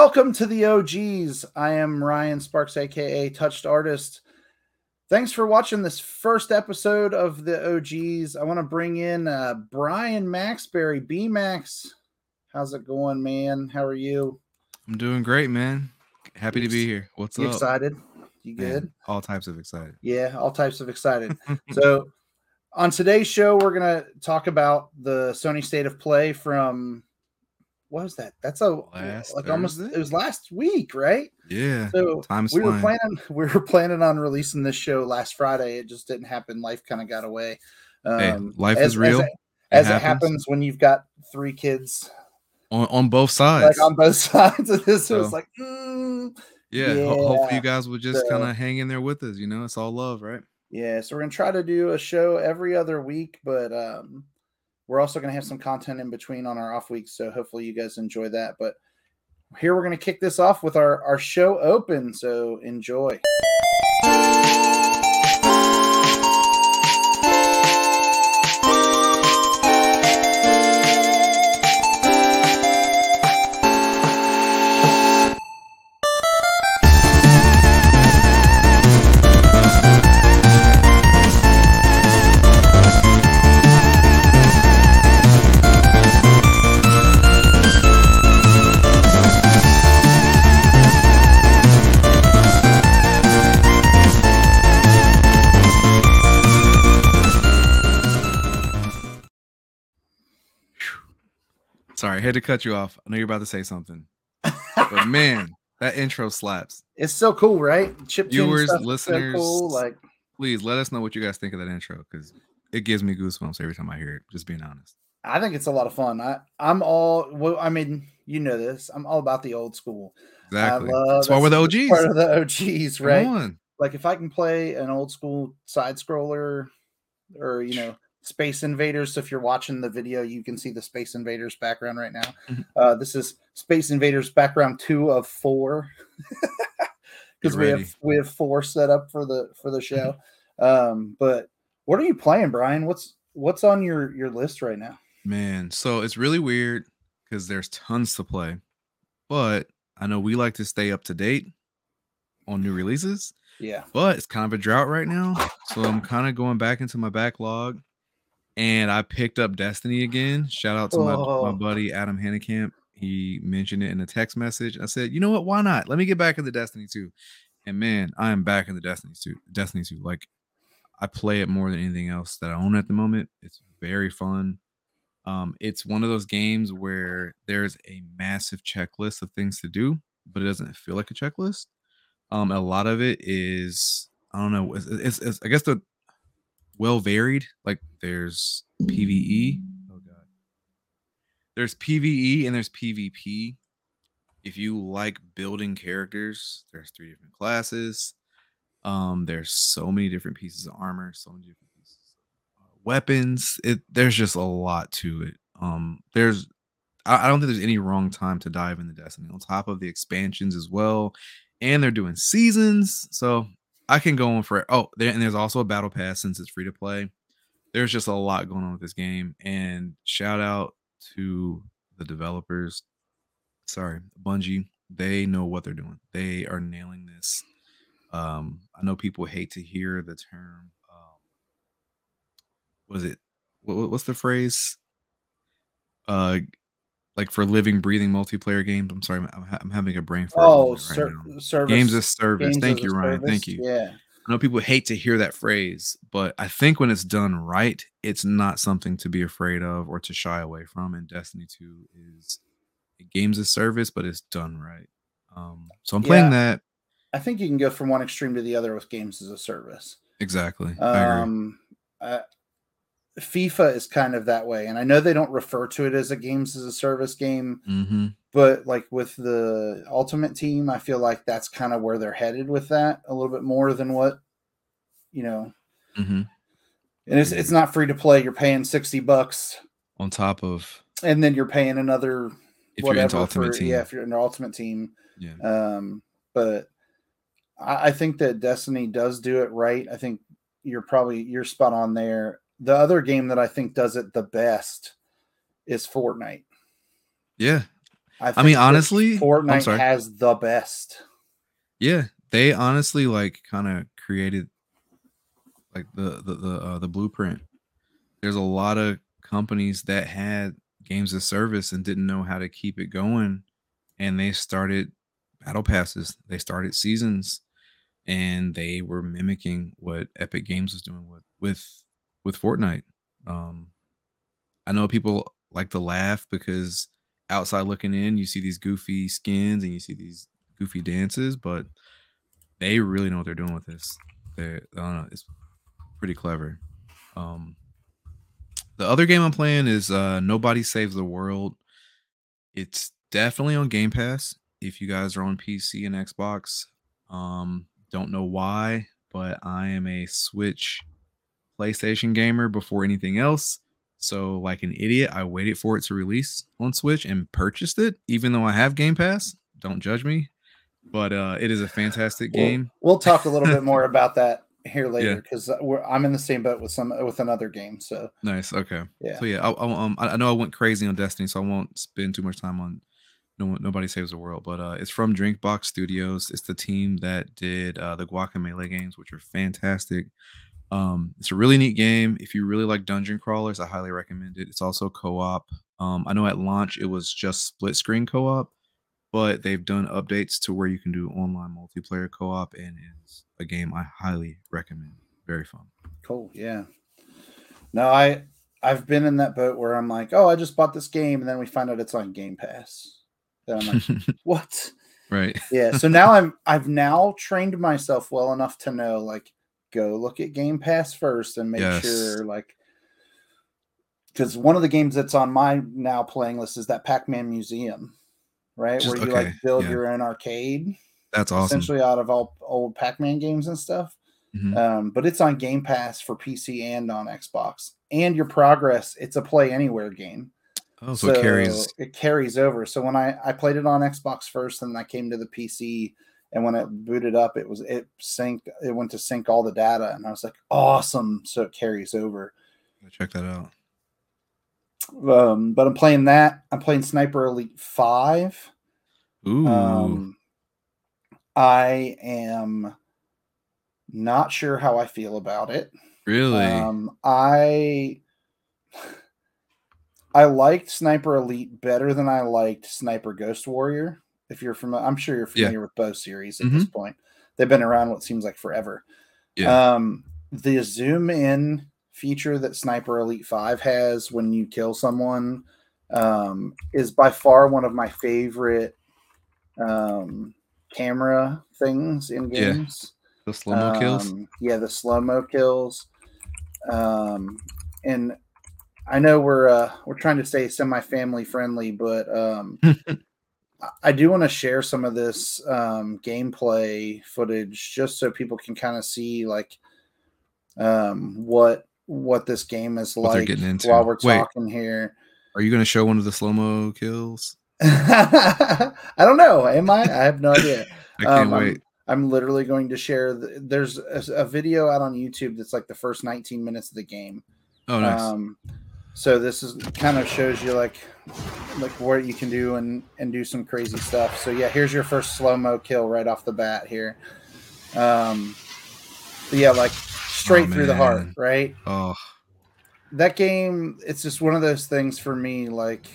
Welcome to the OGs. I am Ryan Sparks, aka Touched Artist. Thanks for watching this first episode of the OGs. I want to bring in uh, Brian Maxberry. B Max, how's it going, man? How are you? I'm doing great, man. Happy to be here. What's You up? excited? You Man, good? all types of excited. Yeah, all types of excited. so, on today's show, we're gonna talk about the Sony State of Play from what was that? That's a Last like almost it was last week, right? yeah. So Time's we were planning we were planning on releasing this show last Friday. It just didn't happen. Life kind of got away. Hey, Um, life as- is real. As, it, as it happens. happens when you've got three kids, on, on both sides. like on both sides of this, it was like, mm, yeah, ho- hopefully you guys will just so- kind of hang in there with us. You know, it's all love, right? yeah. So we're gonna try to do a show every other week, but um, we're also gonna have some content in between on our off weeks. So hopefully you guys enjoy that. But here we're gonna kick this off with our our show open. So enjoy. Sorry, I had to cut you off. I know you're about to say something, but man, that intro slaps. It's so cool, right? Chip Viewers, is so listeners, cool. Like Please let us know what you guys think of that intro because it gives me goosebumps every time I hear it. Just being honest. I think it's a lot of fun. I I'm all well. I mean, you know this. I'm all about the old school. Exactly. Love That's why we're the that's Part OGs. of the OGs, right? Like if I can play an old school side scroller, or you know, Space Invaders. So if you're watching the video, you can see the Space Invaders background right now. Mhm. Uh, this is Space Invaders background two of four. Because we have we have four set up for the for the show. um, but what are you playing, Brian? What's what's on your your list right now? Man, so it's really weird because there's tons to play, but I know we like to stay up to date on new releases, Yeah. but it's kind of a drought right now. So I'm kind of going back into my backlog and I picked up Destiny again. Shout out to my, Oh. my buddy Adam Hannekamp. He mentioned it in a text message. I said, you know what? Why not? Let me get back into Destiny 2. And man, I am back in the Destiny 2. Destiny 2. Like I play it more than anything else that I own at the moment. It's very fun. Um, it's one of those games where there's a massive checklist of things to do, but it doesn't feel like a checklist. Um, a lot of it is I don't know. It's, it's, it's I guess the well varied. Like there's PVE. Oh god. There's PVE and there's PvP. If you like building characters, there's three different classes. Um, there's so many different pieces of armor, so many different pieces of uh, weapons. It there's just a lot to it. Um, there's I, I don't think there's any wrong time to dive into Destiny. On top of the expansions as well, and they're doing seasons, so I can go on for oh, there and there's also a battle pass since it's free to play. There's just a lot going on with this game, and shout out to the developers. Sorry, Bungie. They know what they're doing. They are nailing this. Um, I know people hate to hear the term. Um, was it? What- what's the phrase? Uh, like for living, breathing multiplayer games. I'm sorry, I'm, I'm having a brain fart. Oh, moment ser- service. Games as service. games Thank you, Ryan. Thank you. Yeah. I know people hate to hear that phrase, but I think when it's done right, it's not something to be afraid of or to shy away from. And Destiny 2 is a games as service, but it's done right. Um, so I'm playing that. I think you can go from one extreme to the other with games as a service. Exactly. I agree. Um, uh, FIFA is kind of that way, and I know they don't refer to it as a games as a service game, hmm but like with the Ultimate Team, I feel like that's kind of where they're headed with that a little bit more than what you know. hmm And it's it's not free to play. You're paying sixty bucks, On top of and then you're paying another if you're into whatever Ultimate for Team. yeah if you're in the Ultimate Team. yeah. Um, but I, I think that Destiny does do it right. I think you're probably you're spot on there. The other game that I think does it the best is Fortnite. Yeah. I, I mean, honestly, Fortnite has the best. Yeah, they honestly like kind of created like the the the, uh, the blueprint. There's a lot of companies that had games of service and didn't know how to keep it going, and they started battle passes. They started seasons, and they were mimicking what Epic Games was doing with with with Fortnite. Um, I know people like to laugh because outside looking in, you see these goofy skins and you see these goofy dances, but they really know what they're doing with this. They, I don't know, it's pretty clever. Um, the other game I'm playing is uh, Nobody Saves the World. It's definitely on Game Pass if you guys are on PC and Xbox. Um, don't know why, but I am a Switch PlayStation gamer before anything else. So, like an idiot, I waited for it to release on Switch and purchased it, even though I have Game Pass. Don't judge me, but uh, it is a fantastic We'll- game. We'll, talk a little bit more about that here later Yeah. because I'm in the same boat with some with another game. So Nice. Okay. yeah, So yeah, I, I, um, I I know I went crazy on Destiny, so I won't spend too much time on no nobody saves the world. But uh, it's from Drinkbox Studios. It's the team that did uh, the Guacamelee games, which are fantastic. Um, it's a really neat game. If you really like dungeon crawlers, I highly recommend it. It's also co-op. Um, I know at launch it was just split screen co-op, but they've done updates to where you can do online multiplayer co-op, and it's a game I highly recommend. Very fun. cool. Yeah. No, I I've been in that boat where I'm like, oh, I just bought this game, and then we find out it's on Game Pass. Then I'm like, what? right. yeah so now i'm i've now trained myself well enough to know like go look at game pass first and make Yes. sure like because one of the games that's on my now playing list is that pac-man museum right Just- where you like build yeah. your own arcade That's awesome. essentially out of all old pac-man games and stuff Mhm. um, but it's on game pass for pc and on xbox and your progress it's a play anywhere game Oh, so, it carries. it carries over. So when I I played it on Xbox first, and I came to the PC, and when it booted up, it was it synced. It went to sync all the data, and I was like, awesome. So it carries over. Check that out. Um, but I'm playing that. I'm playing Sniper Elite Five. Ooh, Um, I am not sure how I feel about it. really? Um, I I liked Sniper Elite better than I liked Sniper Ghost Warrior. If you're familiar, I'm sure you're Yeah. familiar with both series at this point. They've been around what seems like forever. Yeah. Um, the zoom in feature that Sniper Elite 5 has when you kill someone um, is by far one of my favorite um, camera things in Yeah. games. the slow mo kills. Um, Yeah, the slow mo kills. Um, and I know we're uh, we're trying to stay semi family friendly, but um, I- do want to share some of this um, gameplay footage just so people can kind of see like um, what what this game is What like while we're Wait. talking here. Are you going to show one of the slow mo kills? I don't know. Am I? I have no idea. I can't Um, I'm- wait. I'm literally going to share. The, there's a, a video out on YouTube that's like the first 19 minutes of the game. Oh, nice. So this is kind of shows you like like what you can do and and do some crazy stuff. So yeah, here's your first slow mo kill right off the bat here. Um, yeah, like straight through the heart, right? oh, that game it's just one of those things for me like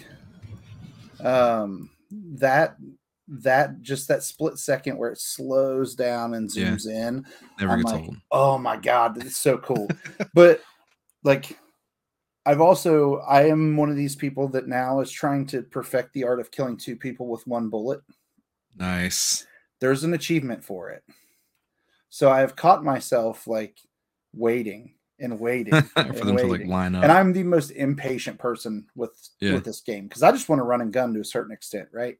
um that that just that split second where it slows down and Yeah. zooms in never I'm gets like, old. oh my god it's so cool but like i've also i am one of these people that now is trying to perfect the art of killing two people with one bullet Nice. there's an achievement for it so i have caught myself like waiting and waiting For and them to like line up. and I'm the most impatient person with Yeah. with this game because I just want to run and gun to a certain extent, right?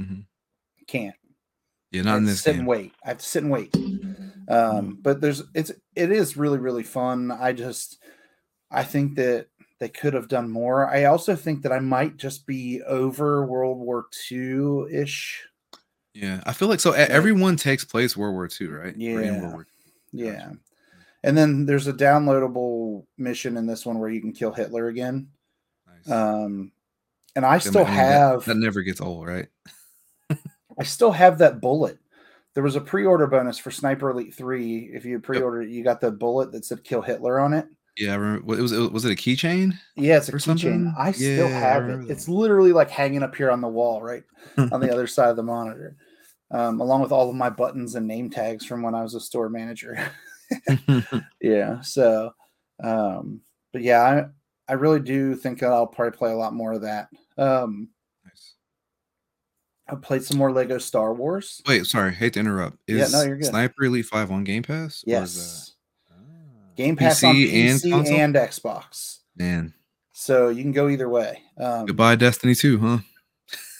Mm-hmm. Can't. Yeah, not in this sit game. and wait. I have to sit and wait. Um, but there's it's it is really really fun. I just I think that they could have done more. I also think that I might just be over World War II ish. Yeah, I feel like so. Everyone takes place World War II, right? Yeah. World War Yeah. Gotcha. And then there's a downloadable mission in this one where you can kill Hitler again. Nice. Um, and I I still mean, that- have that, never gets old, right? I still have that bullet. There was a pre-order bonus for Sniper Elite 3. If you pre-ordered it, you got the bullet that said kill Hitler on it. Yeah, I remember. It was was it a keychain? Yeah, it's a keychain. I still Yeah, I have remember it. that It's literally like hanging up here on the wall, right on the other side of the monitor, um, along with all of my buttons and name tags from when I was a store manager. yeah. So, um, but yeah, I I really do think that I'll probably play a lot more of that. Um, nice. I played some more Lego Star Wars. Wait, sorry, hate to interrupt. Yeah, Is no, you're good. Sniper Elite Five on Game Pass? or is Yes. Game Pass on PC console? and Xbox. Man, So you can go either way. Um, goodbye Destiny 2, huh?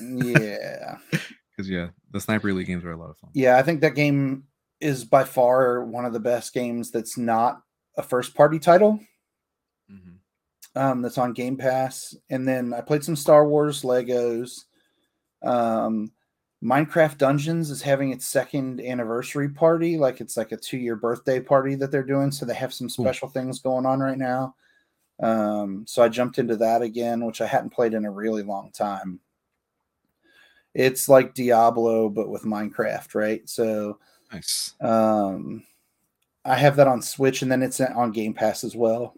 Yeah. Because yeah, the Sniper Elite games are a lot of fun. Yeah, I think that game is by far one of the best games that's not a first party title. Mhm. Um, that's on Game Pass. And then I played some Star Wars Legos. Um, Minecraft Dungeons is having its second anniversary party. Like it's like a two year birthday party that they're doing. So they have some Cool. special things going on right now. Um, so I jumped into that again, which I hadn't played in a really long time. It's like Diablo, but with Minecraft, right? So Nice. um, I have that on Switch, and then it's on Game Pass as well.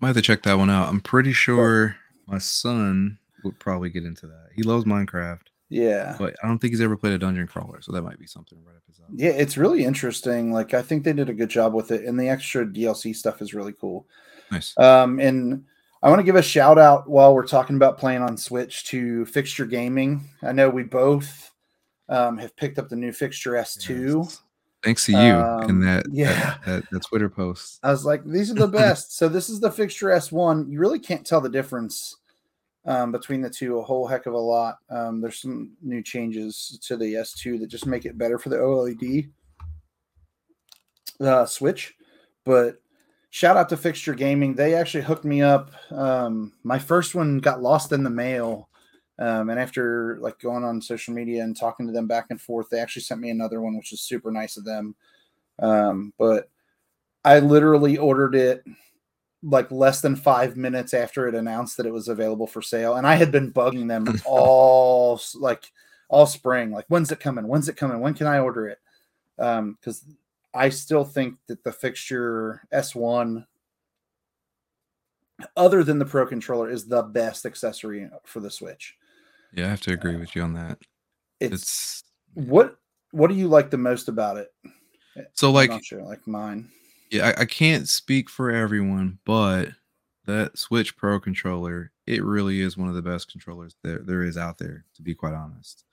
Might have to check that one out. I'm pretty sure my son would probably get into that. He loves Minecraft, Yeah, but I don't think he's ever played a dungeon crawler, so that might be something right up his alley. yeah, it's really interesting. Like I think they did a good job with it, and the extra DLC stuff is really cool. Nice. Um, and I want to give a shout out while we're talking about playing on Switch to Fixture Gaming. I know we both um, have picked up the new Fixture S2. Yes. Thanks to you Um, and that, yeah. that, that that Twitter post. I was like, these are the best. so this is the Fixture S1. You really can't tell the difference um, between the two a whole heck of a lot. Um, there's some new changes to the S2 that just make it better for the OLED uh, switch. But shout out to Fixture Gaming. They actually hooked me up. Um, my first one got lost in the mail. Um, and after like going on social media and talking to them back and forth, they actually sent me another one, which is super nice of them. Um, but I literally ordered it like less than five minutes after it announced that it was available for sale, and I had been bugging them all like all spring. Like, when's it coming? When's it coming? When can I order it? Um, because I still think that the fixture S1, other than the Pro controller, is the best accessory for the Switch. Yeah, I have to agree with you on that. It's, It's what what do you like the most about it? so like not sure, like mine. Yeah, I, I can't speak for everyone, but that Switch Pro controller, it really is one of the best controllers there there is out there, to be quite honest.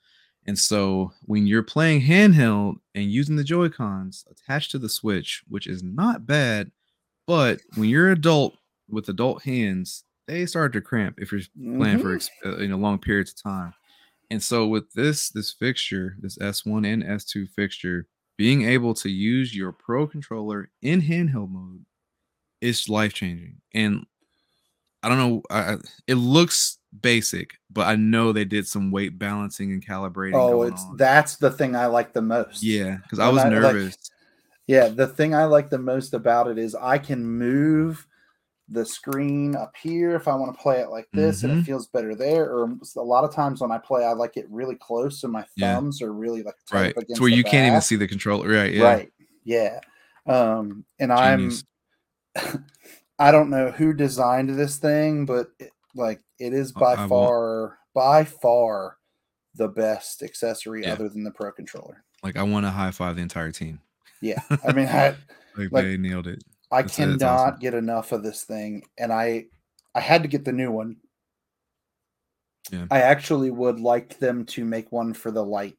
And so when you're playing handheld and using the Joy Cons attached to the Switch, which is not bad, but when you're adult with adult hands, they start to cramp if you're playing for Mhm. ex- uh, you know long periods of time. And so with this this fixture, this S1 and S2 fixture, being able to use your pro controller in handheld mode is life changing. And I don't know, I, it looks basic, but I know they did some weight balancing and calibrating. Oh, it's on. that's the thing I like the most. yeah, because I was I, like, nervous. Yeah, the thing I like the most about it is I can move the screen up here if I want to play it like this and Mhm. it feels better there. Or a lot of times when I play, I like it really close so my Yeah. thumbs are really like tight right, to where you can't even see the controller. Right, yeah, Right. Yeah. Um, and Genius. I'm I don't know who designed this thing, but it, like it is by I far by far the best accessory Yeah. other than the pro controller. Like I want to high five the entire team. Yeah. I mean I Like, Like, they nailed it. I That's- cannot that's awesome. get enough of this thing, and I I had to get the new one. Yeah. I actually would like them to make one for the light,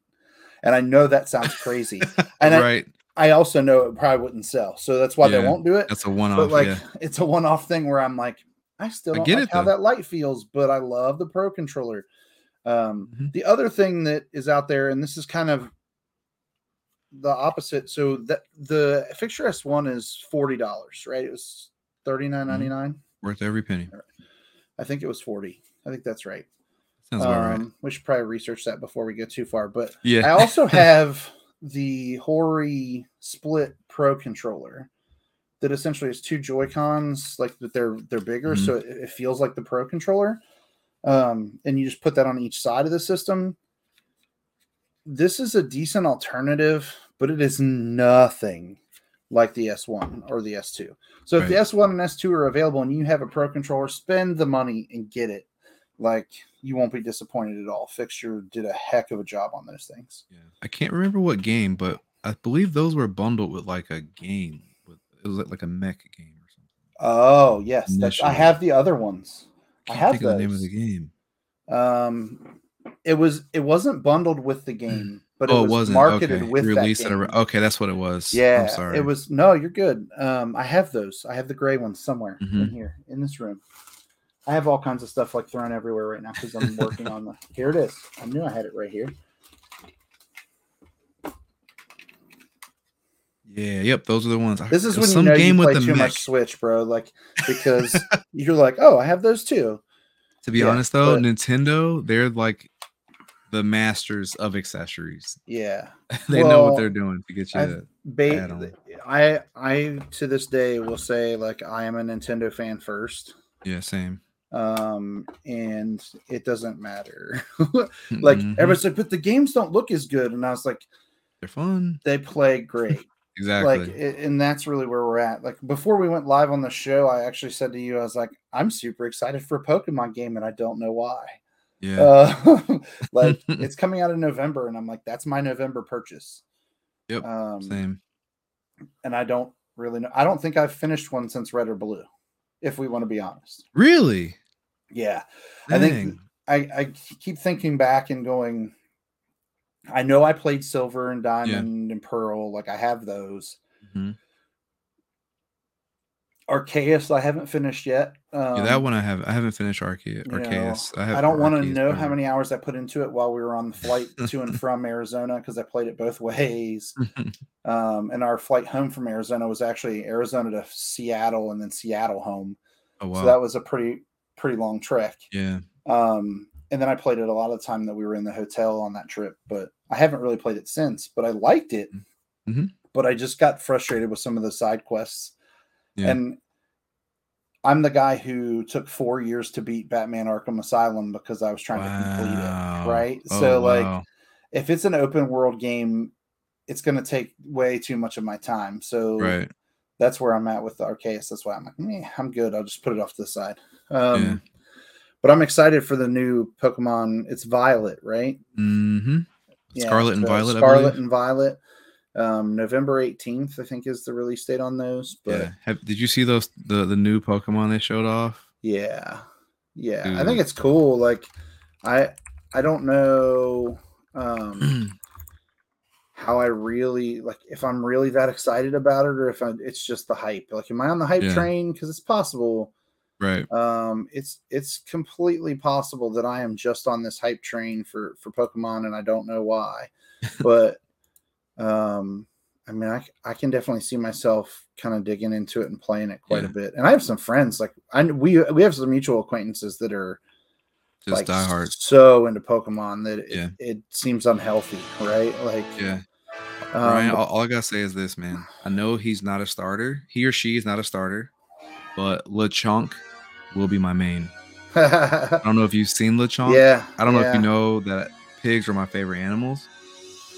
and I know that sounds crazy. And I- right, I also know it probably wouldn't sell, so that's why they won't do it. that's a one But off. like, yeah, it's a one-off thing where I'm like, I still don't get like it, how though. that light feels, but I love the Pro controller. Um, Mhm. The other thing that is out there, and this is kind of the opposite. So that the Fixture S1 is forty dollars, right? It was thirty nine ninety nine. worth every penny. I think it was forty. I think that's right. Sounds about right. Um, we should probably research that before we get too far. But yeah, I also have the Hori Split Pro controller that essentially is two Joy Cons, like but they're they're bigger, Mhm. so it, it feels like the Pro controller. um, and you just put that on each side of the system. This is a decent alternative, but it is nothing like the S1 or the S2. So if the S1 and S2 are available and you have a pro controller, spend the money and get it. Like you won't be disappointed at all. Fixture did a heck of a job on those things. Yeah. I can't remember what game, but I believe those were bundled with like a game. With it was like, a mech game or something. Oh yes, I have the other ones. I Can't have the name of the game. Um, it was it wasn't bundled with the game, but oh, it was marketed okay. with released that at a, game. okay. That's what it was. Yeah, I'm sorry. it was no, you're good. Um, I have those. I have the gray ones somewhere in Mhm. here in this room. I have all kinds of stuff like thrown everywhere right now because I'm working on the. Here it is. I knew I had it right here. Yeah. Yep. Those are the ones. This is when was you some know you game play with the too mech. much Switch, bro. Like because you're like, oh, I have those too. To be Yeah, honest, though, but- Nintendo, they're like the masters of accessories. Yeah, they know what they're doing to get you. I've- ba- I I to this day will say like I am a Nintendo fan first. Yeah. Same. um and it doesn't matter like Mhm. everybody's like but the games don't look as good and i was like they're fun. they play great Exactly. like and that's really where we're at like before we went live on the show i actually said to you i was like i'm super excited for a pokemon game and i don't know why yeah. uh like it's coming out in november and i'm like that's my november purchase Yep, um Same. and i don't really know i don't think i've finished one since red or blue if we want to be honest Really? yeah I think I, I keep thinking back and going, I know I played Silver and Diamond and Pearl, like I have those. Mhm. Arceus, I haven't finished yet. Um, Yeah, that one I have. I haven't finished Arceus. you know, I, I don't want to know how many hours I put into it while we were on the flight to and from Arizona because I played it both ways. Um, and our flight home from Arizona was actually Arizona to Seattle and then Seattle home. oh wow. So that was a pretty pretty long trek. yeah. Um, and then I played it a lot of the time that we were in the hotel on that trip, but I haven't really played it since. But I liked it. Mhm. But I just got frustrated with some of the side quests. Yeah. And I'm the guy who took four years to beat Batman Arkham Asylum because I was trying to complete it. Right. Oh, so like wow. if it's an open world game, it's gonna take way too much of my time. So right. that's where I'm at with the Arceus. That's why I'm like, "Meh, I'm good. I'll just put it off to the side. Um, Yeah. But I'm excited for the new Pokemon. It's Violet, right? Mm-hmm. Yeah, Scarlet and Violet. Scarlet and Violet. Um, November 18th, I think, is the release date on those. But yeah. Have, did you see those the the new Pokemon they showed off? yeah, yeah, I think it's cool. Like, I I don't know um, how I really like if I'm really that excited about it or if I, it's just the hype. Like, am I on the hype Yeah. train? Because it's possible. right. um it's it's completely possible that i am just on this hype train for for pokemon and i don't know why but um i mean i, I can definitely see myself kind of digging into it and playing it quite a bit and i have some friends like i we we have some mutual acquaintances that are Just like die hard. so into pokemon that it, Yeah. it seems unhealthy right like Yeah. um, Ryan, all, all I gotta say is this, man. I know he's not a starter. He or she is not a starter, but Lechonk will be my main. I don't know if you've seen Lechonk. yeah I don't know if you know that pigs are my favorite animals,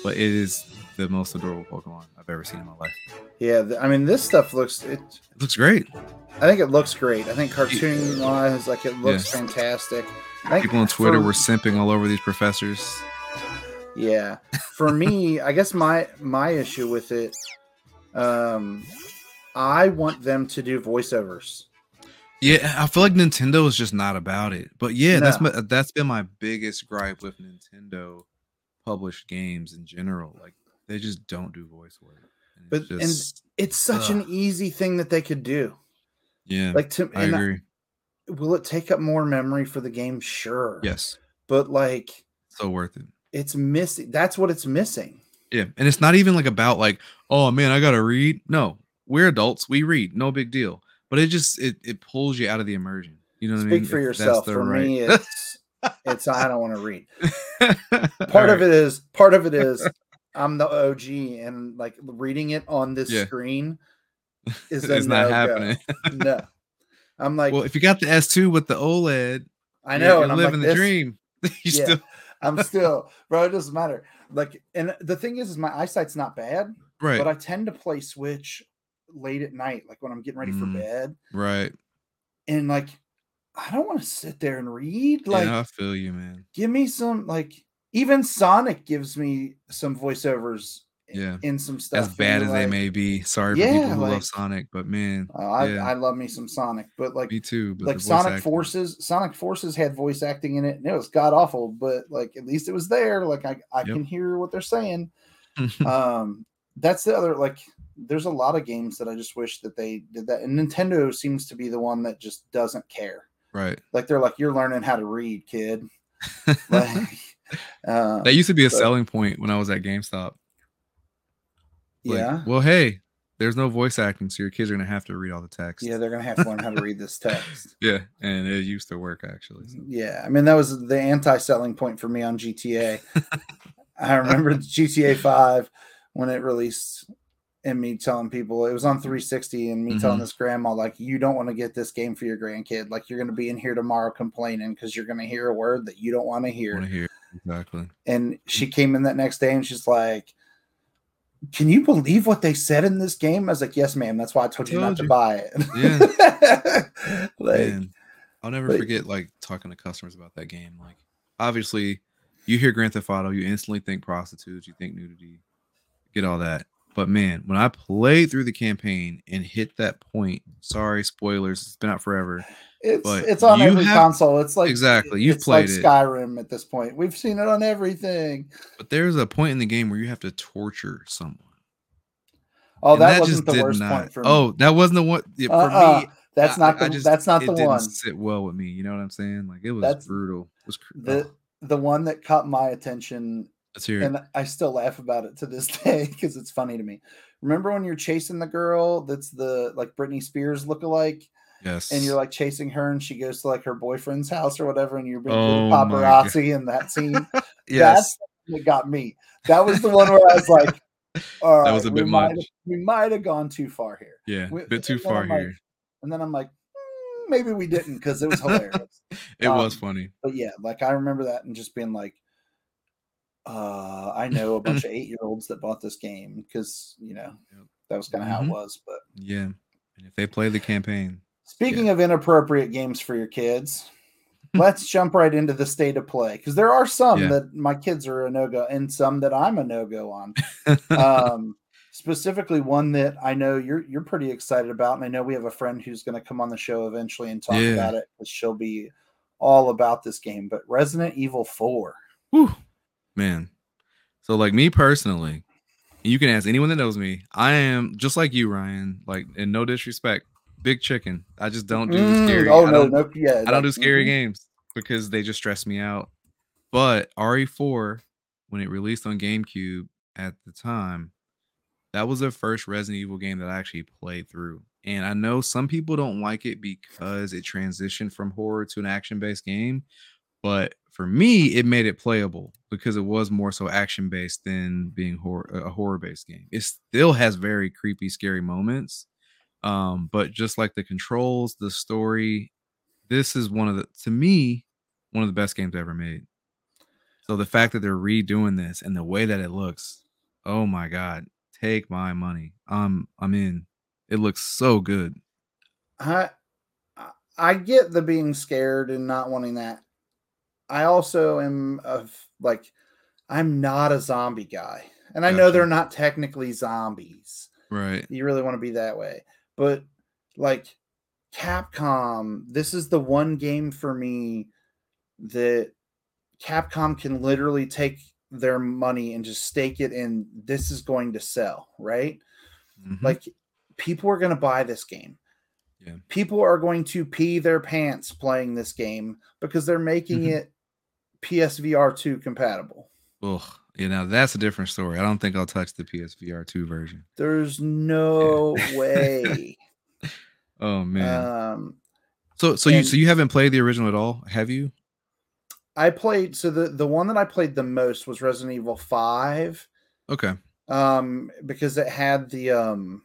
but it is the most adorable Pokemon I've ever seen in my life. yeah th- i mean this stuff looks it It looks great. I think it looks great. I think cartoon wise, like it looks Yeah. fantastic. I think People on Twitter for- were simping all over these professors. yeah. For me, I guess my my issue with it, um, I want them to do voiceovers. Yeah, I feel like Nintendo is just not about it. But yeah, that's my, that's been my biggest gripe with Nintendo published games in general. Like they just don't do voice work. And But- it's and It's such an easy thing that they could do. yeah, Like to, I and I- agree. will it take up more memory for the game? Sure. Yes, But like, so worth it. it's missing. That's what it's missing. Yeah, and it's not even like about like, oh man, I gotta read. No, we're adults, we read, no big deal. But it just it it pulls you out of the immersion. You know what I Speak mean? for If yourself. For right- me, it's it's I don't want to read. Part of it is part of it is I'm the OG and like reading it on this Yeah. screen is it's not no-go. happening. no. I'm like well, if you got the S2 with the OLED, I know, You're I'm living like, the dream. you Yeah. still I'm still, bro. It doesn't matter. Like, and the thing is, is my eyesight's not bad, right, but I tend to play Switch late at night, like when I'm getting ready for Mm. bed, right. and like, I don't want to sit there and read. Like, yeah, I feel you, man. give me some like even Sonic gives me some voiceovers Yeah. in some stuff. As bad as they may be, sorry for Yeah, people who like- love Sonic, but man, uh, I, yeah. I love me some Sonic, but like me too. Like Sonic acting- Forces, Sonic Forces had voice acting in it, and it was god awful, but like at least it was there. Like I, I Yep. can hear what they're saying. um, that's the other like. There's a lot of games that I just wish that they did that, and Nintendo seems to be the one that just doesn't care. right. Like they're like, you're learning how to read, kid. Like, uh, that used to be a but- selling point when I was at GameStop. Like, yeah. well, hey, there's no voice acting, so your kids are gonna have to read all the text. Yeah, they're gonna have to learn how to read this text. Yeah, and it used to work actually. so. Yeah, I mean that was the anti-selling point for me on GTA. I remember GTA Five when it released, and me telling people it was on 360, and me telling Mhm. this grandma like, "You don't want to get this game for your grandkid. Like you're gonna be in here tomorrow complaining because you're gonna hear a word that you don't want to hear." Want to hear exactly? And she came in that next day and she's like. Can you believe what they said in this game? I was like, "Yes, ma'am. That's why I told you not Told to buy it." Yeah. like, Man, I'll never like- forget like talking to customers about that game. Like, obviously, you hear Grand Theft Auto, you instantly think prostitutes, you think nudity, get all that. But man, when I played through the campaign and hit that point, sorry, spoilers, it's been out forever. It's But it's on every have- console. It's like Exactly, you've like played it. Skyrim at this point. We've seen it on everything. But there's a point in the game where you have to torture someone. Oh, and that, wasn't the worst not- point for me. Oh, that wasn't the one yeah, for Uh-uh, me. that's I- not the just- that's not it the didn't one. sit well with me. You know what I'm saying? Like it was That's- brutal. It was cr- The ugh, the one that caught my attention, and I still laugh about it to this day because it's funny to me. Remember when you're chasing the girl that's the like Britney Spears lookalike, Yes. and you're like chasing her, and she goes to like her boyfriend's house or whatever, and you're being Oh little my God. paparazzi in that scene. yes. That got me. That was the one where I was like, "All That was right, a we bit might much. we might have gone too far here." Yeah. we- A bit too far I'm like- here. And then I'm like, "Mm, maybe we didn't because it was hilarious. It was um, funny. but yeah, like I remember that and just being like, uh, I know a bunch of eight year olds that bought this game because you know Yep. that was kind of how it Mhm. was. But Yeah. And if they play the campaign, speaking of inappropriate games for your kids, let's jump right into the state of play because there are some Yeah. that my kids are a no go and some that I'm a no go on. um, specifically one that I know you're you're pretty excited about, and I know we have a friend who's going to come on the show eventually and talk Yeah. about it because she'll be all about this game. But Resident Evil Four, whew, man. So like me personally, you can ask anyone that knows me. I am just like you, Ryan. Like, in no disrespect, big chicken. I just don't do Mm, scary. Oh no, no, yeah, I don't do scary mhm. games because they just stress me out. But RE4, when it released on GameCube at the time, that was the first Resident Evil game that I actually played through. And I know some people don't like it because it transitioned from horror to an action based game. But for me, it made it playable because it was more so action based than being horror, a horror based game. It still has very creepy, scary moments. Um, but just like the controls, the story, this is one of the to me one of the best games ever made. So the fact that they're redoing this and the way that it looks, oh my god, take my money. I'm I'm in. It looks so good. I- I get the being scared and not wanting that. I also am of like I'm not a zombie guy. And I know they're not technically zombies. Right. You really want to be that way. But like Capcom, this is the one game for me that Capcom can literally take their money and just stake it in this is going to sell, right? Mhm. Like people are going to buy this game. Yeah. People are going to pee their pants playing this game because they're making Mhm. it PSVR 2 compatible. Ugh. You know, that's a different story. I don't think I'll touch the PSVR 2 version. There's no way. Oh man. um so so you so you haven't played the original at all, have you? I played so the the one that I played the most was Resident Evil 5 Okay. um because it had the um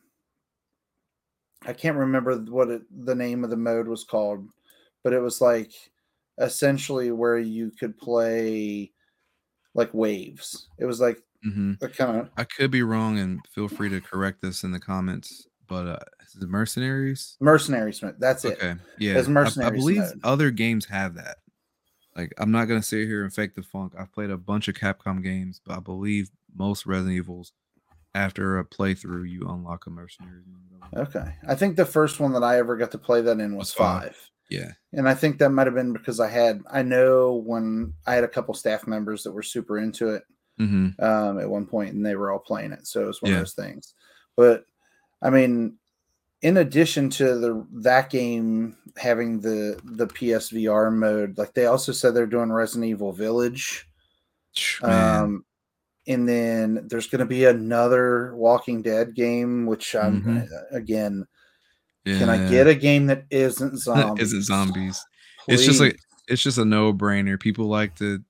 I can't remember what it, the name of the mode was called but it was like essentially where you could play like waves. It was like hmm a kind of I could be wrong, and feel free to correct this in the comments. But uh, it mercenaries? mercenaries. That's it. Okay, yeah. It's I- I, believe mode. other games have that. Like, I'm not gonna sit here and fake the funk. I've played a bunch of Capcom games, but I believe most Resident Evils, after a playthrough, you unlock a mercenary. Okay. I think the first one that I ever got to play that in was Was five. five. Yeah, And I think that might have been because I had I know when I had a couple staff members that were super into it hmm um, at one point, and they were all playing it. So it was one Yeah. of those things. But I mean, in addition to the that game having the the PSVR mode, like they also said they're doing Resident Evil Village. man. Um, and then there's going to be another Walking Dead game, which I'm Mhm. again. Yeah. Can I get a game that isn't zombies? Is it zombies? It's just like it's just a no brainer. People like to,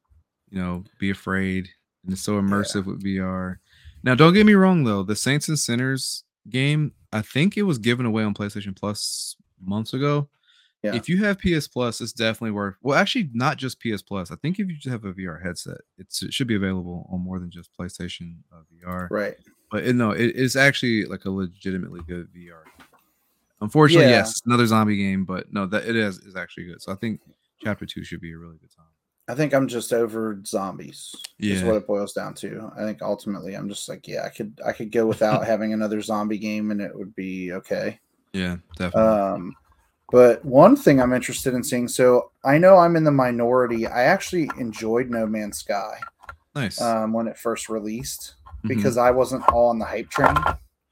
you know, be afraid, and it's so immersive with VR. Now, don't get me wrong though. The Saints and Sinners game, I think it was given away on PlayStation Plus months ago. Yeah. If you have PS Plus, it's definitely worth. Well, actually, not just PS Plus. I think if you just have a VR headset, it's, it should be available on more than just PlayStation uh, VR. right. But it, no, it, it's actually like a legitimately good VR. Unfortunately, Yeah. yes, another zombie game, but no, that it is is actually good. So I think chapter two should be a really good time. I think I'm just over zombies. Is Yeah. what it boils down to. I think ultimately I'm just like, yeah, I could I could go without having another zombie game and it would be okay. Yeah, definitely. Um, but one thing I'm interested in seeing. So I know I'm in the minority. I actually enjoyed No Man's Sky nice. um, when it first released Mhm. because I wasn't all on the hype train.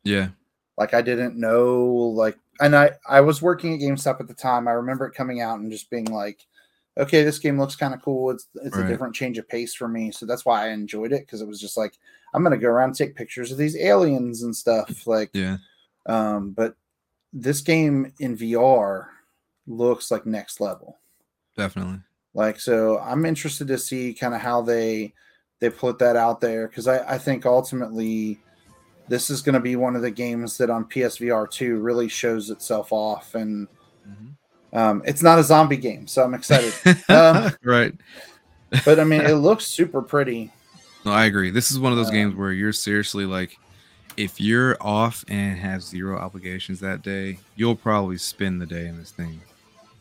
yeah, Like I didn't know like, and I I was working at GameStop at the time. I remember it coming out and just being like, okay, this game looks kind of cool. It's it's a different change of pace for me, so that's why I enjoyed it because it was just like I'm gonna go around and take pictures of these aliens and stuff. Like, yeah, um, but this game in VR looks like next level. definitely. Like, so I'm interested to see kind of how they they put that out there because I, I think ultimately this is going to be one of the games that on PSVR 2 really shows itself off. And Mhm. um, it's not a zombie game, so I'm excited. Um, right. but I mean, it looks super pretty. No, I agree. This is one of those games Um, where you're seriously like, if you're off and have zero obligations that day, you'll probably spend the day in this thing.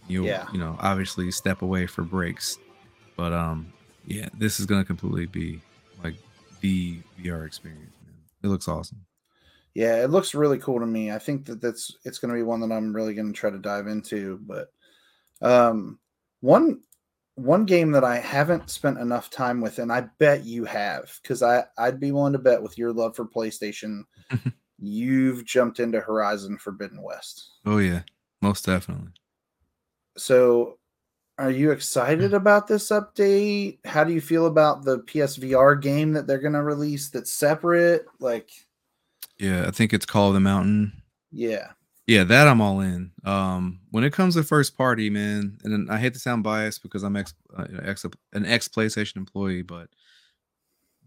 You'll, Yeah. you know, obviously step away for breaks, but um, yeah, this is gonna completely be like the VR experience. It looks awesome. Yeah, it looks really cool to me. I think that that's it's going to be one that I'm really going to try to dive into. But um, one one game that I haven't spent enough time with, and I bet you have, because I I'd be willing to bet with your love for PlayStation, you've jumped into Horizon Forbidden West. Oh yeah, most definitely. So, are you excited about this update? How do you feel about the PSVR game that they're going to release that's separate? Like, Yeah, I think it's Call of the Mountain. yeah, Yeah, that I'm all in. Um, when it comes to first party, man, and I hate to sound biased because I'm ex, uh, ex an ex PlayStation employee, but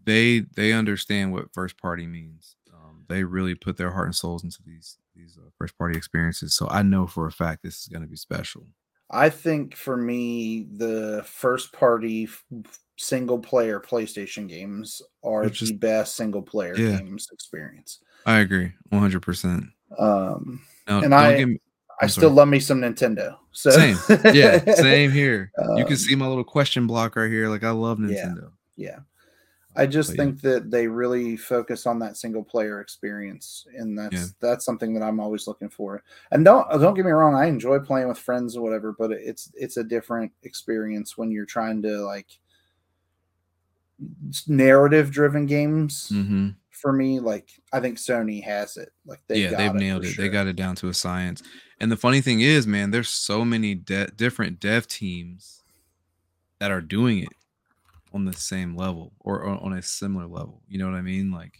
they they understand what first party means. Um, they really put their heart and souls into these these uh, first party experiences. So I know for a fact this is going to be special. I think for me, the first party single player PlayStation games are the best single player Yeah. games experience. I agree, 100. percent Um, Now, And I- me, I still sorry. love me some Nintendo. So same. Yeah, same here. you Um, can see my little question block right here. Like I love Yeah. Nintendo. Yeah. I just But yeah. think that they really focus on that single player experience, and that's Yeah. that's something that I'm always looking for. And don't don't get me wrong, I enjoy playing with friends or whatever, but it's it's a different experience when you're trying to like narrative driven games. hmm For me, like I think Sony has it. Like they yeah, they've nailed for it. They got it down to a science. And the funny thing is, man, there's so many de- different dev teams that are doing it on the same level or, on a similar level. You know what I mean? Like,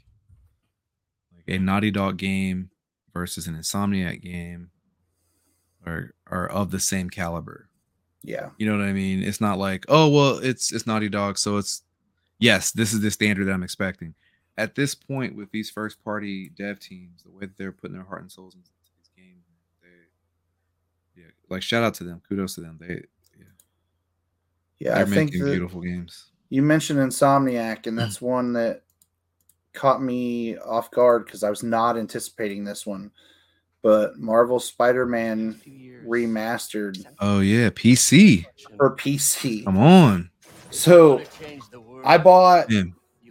like a Naughty Dog game versus an Insomniac game are are of the same caliber. Yeah, You know what I mean? It's not like, oh well, it's it's Naughty Dog, so it's yes, this is the standard that I'm expecting. At this point, with these first party dev teams, the way that they're putting their heart and souls into these games, they yeah, like shout out to them, kudos to them. They yeah, Yeah, They're I think making that beautiful games. You mentioned Insomniac, and that's one that caught me off guard because I was not anticipating this one. But Marvel Spider-Man remastered Oh yeah, PC. for PC. Come on. So I bought Yeah.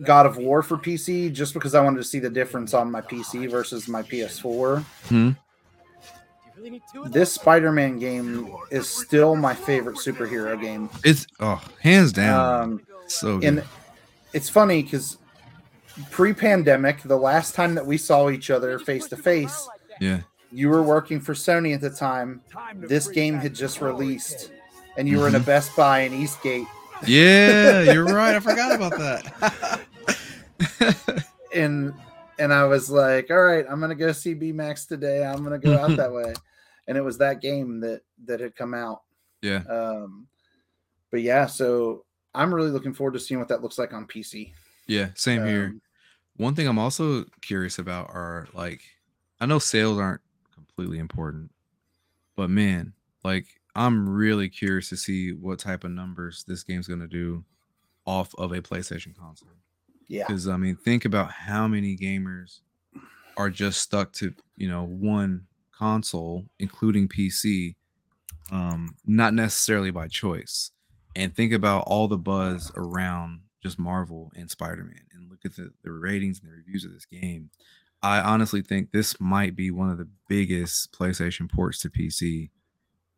God of War for PC just because I wanted to see the difference on my PC versus my PS4. Hmm. This Spider-Man game is still my favorite superhero game. It's oh hands down. Um, so good. and it's funny because pre-pandemic, the last time that we saw each other face to face, yeah. you were working for Sony at the time. This game had just released, and you were in a Mhm. Best Buy in Eastgate, Yeah, you're right. I forgot about that. and and I was like, "All right, I'm gonna go see B Max today. I'm gonna go out that way." And it was that game that that had come out. yeah. Um, but yeah, so I'm really looking forward to seeing what that looks like on PC. Yeah. Same here. Um, One thing I'm also curious about are like I know sales aren't completely important, but man, like I'm really curious to see what type of numbers this game's gonna do off of a PlayStation console. yeah, Because I mean, think about how many gamers are just stuck to you know one console, including PC, um, not necessarily by choice. And think about all the buzz around just Marvel and Spider-Man, and look at the, the ratings and the reviews of this game. I honestly think this might be one of the biggest PlayStation ports to PC.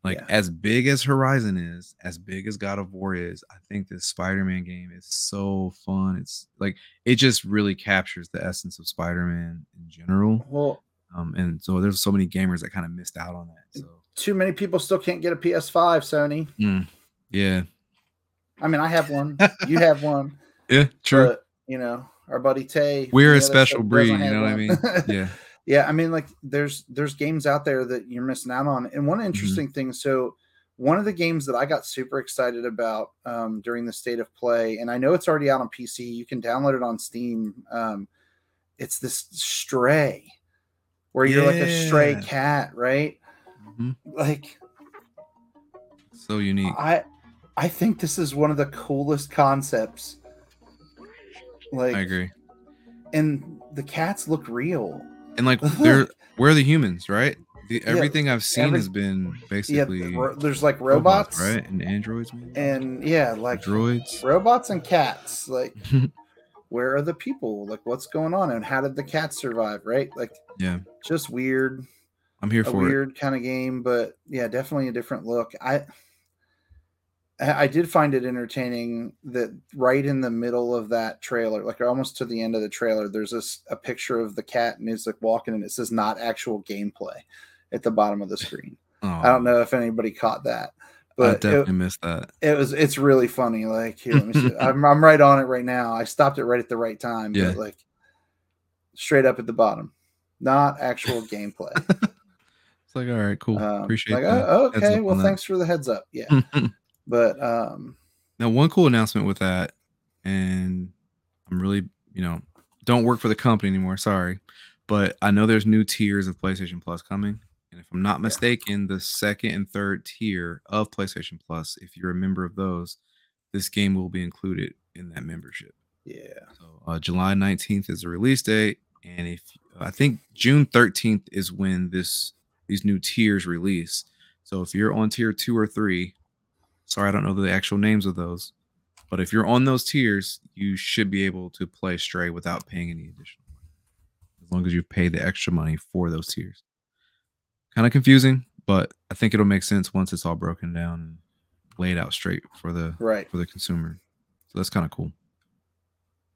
Like Yeah. as big as Horizon is, as big as God of War is, I think this Spider-Man game is so fun. It's like it just really captures the essence of Spider-Man in general. well, Um, and so there's so many gamers that kind of missed out on that. So too many people still can't get a PS5, Sony. mm, yeah, I mean, I have one. You have one. yeah, true. But, you know, our buddy Tay. We're a special breed, you know what I mean? Yeah, yeah, I mean, like there's there's games out there that you're missing out on. And Mm-hmm. one interesting thing, so one of the games that I got super excited about um, during the state of play, and I know it's already out on PC. You can download it on Steam. Um, it's this Stray, where you're like a stray cat, right? Mhm. Like so unique. I I think this is one of the coolest concepts. Like I agree. and the cats look real. And like they're we're the humans, right? The, Yeah, everything I've seen every- has been basically ro- there's like robots, right? And androids, maybe? And yeah, like droids. robots and cats. Like, where are the people? Like, what's going on? And how did the cats survive? Right? Like, Yeah, just weird, I'm here for it. weird kind of game, but yeah, definitely a different look. I I did find it entertaining that right in the middle of that trailer, like almost to the end of the trailer, there's this a picture of the cat and he's like walking and it says not actual gameplay at the bottom of the screen. Oh, I don't know if anybody caught that, but I definitely it, missed that. it was it's really funny. Like here, let me see. I'm I'm right on it right now. I stopped it right at the right time. Yeah. But like straight up at the bottom, not actual gameplay. It's like, all right, cool. Um, Appreciate like, that. oh, okay. Well, on that. thanks for the heads up. Yeah, but um, Now, one cool announcement with that, and I'm really, you know, don't work for the company anymore. Sorry, but I know there's new tiers of PlayStation Plus coming, and if I'm not mistaken, the second and third tier of PlayStation Plus, if you're a member of those, this game will be included in that membership. yeah, So uh, July 19th is the release date, and if I think June 13th is when this these new tiers release. So if you're on tier two or three, sorry I don't know the actual names of those, but if you're on those tiers, you should be able to play Stray without paying any additional money, as long as you've paid the extra money for those tiers. Kind of confusing, but I think it'll make sense once it's all broken down and laid out straight for the right. for the consumer. So that's kind of cool.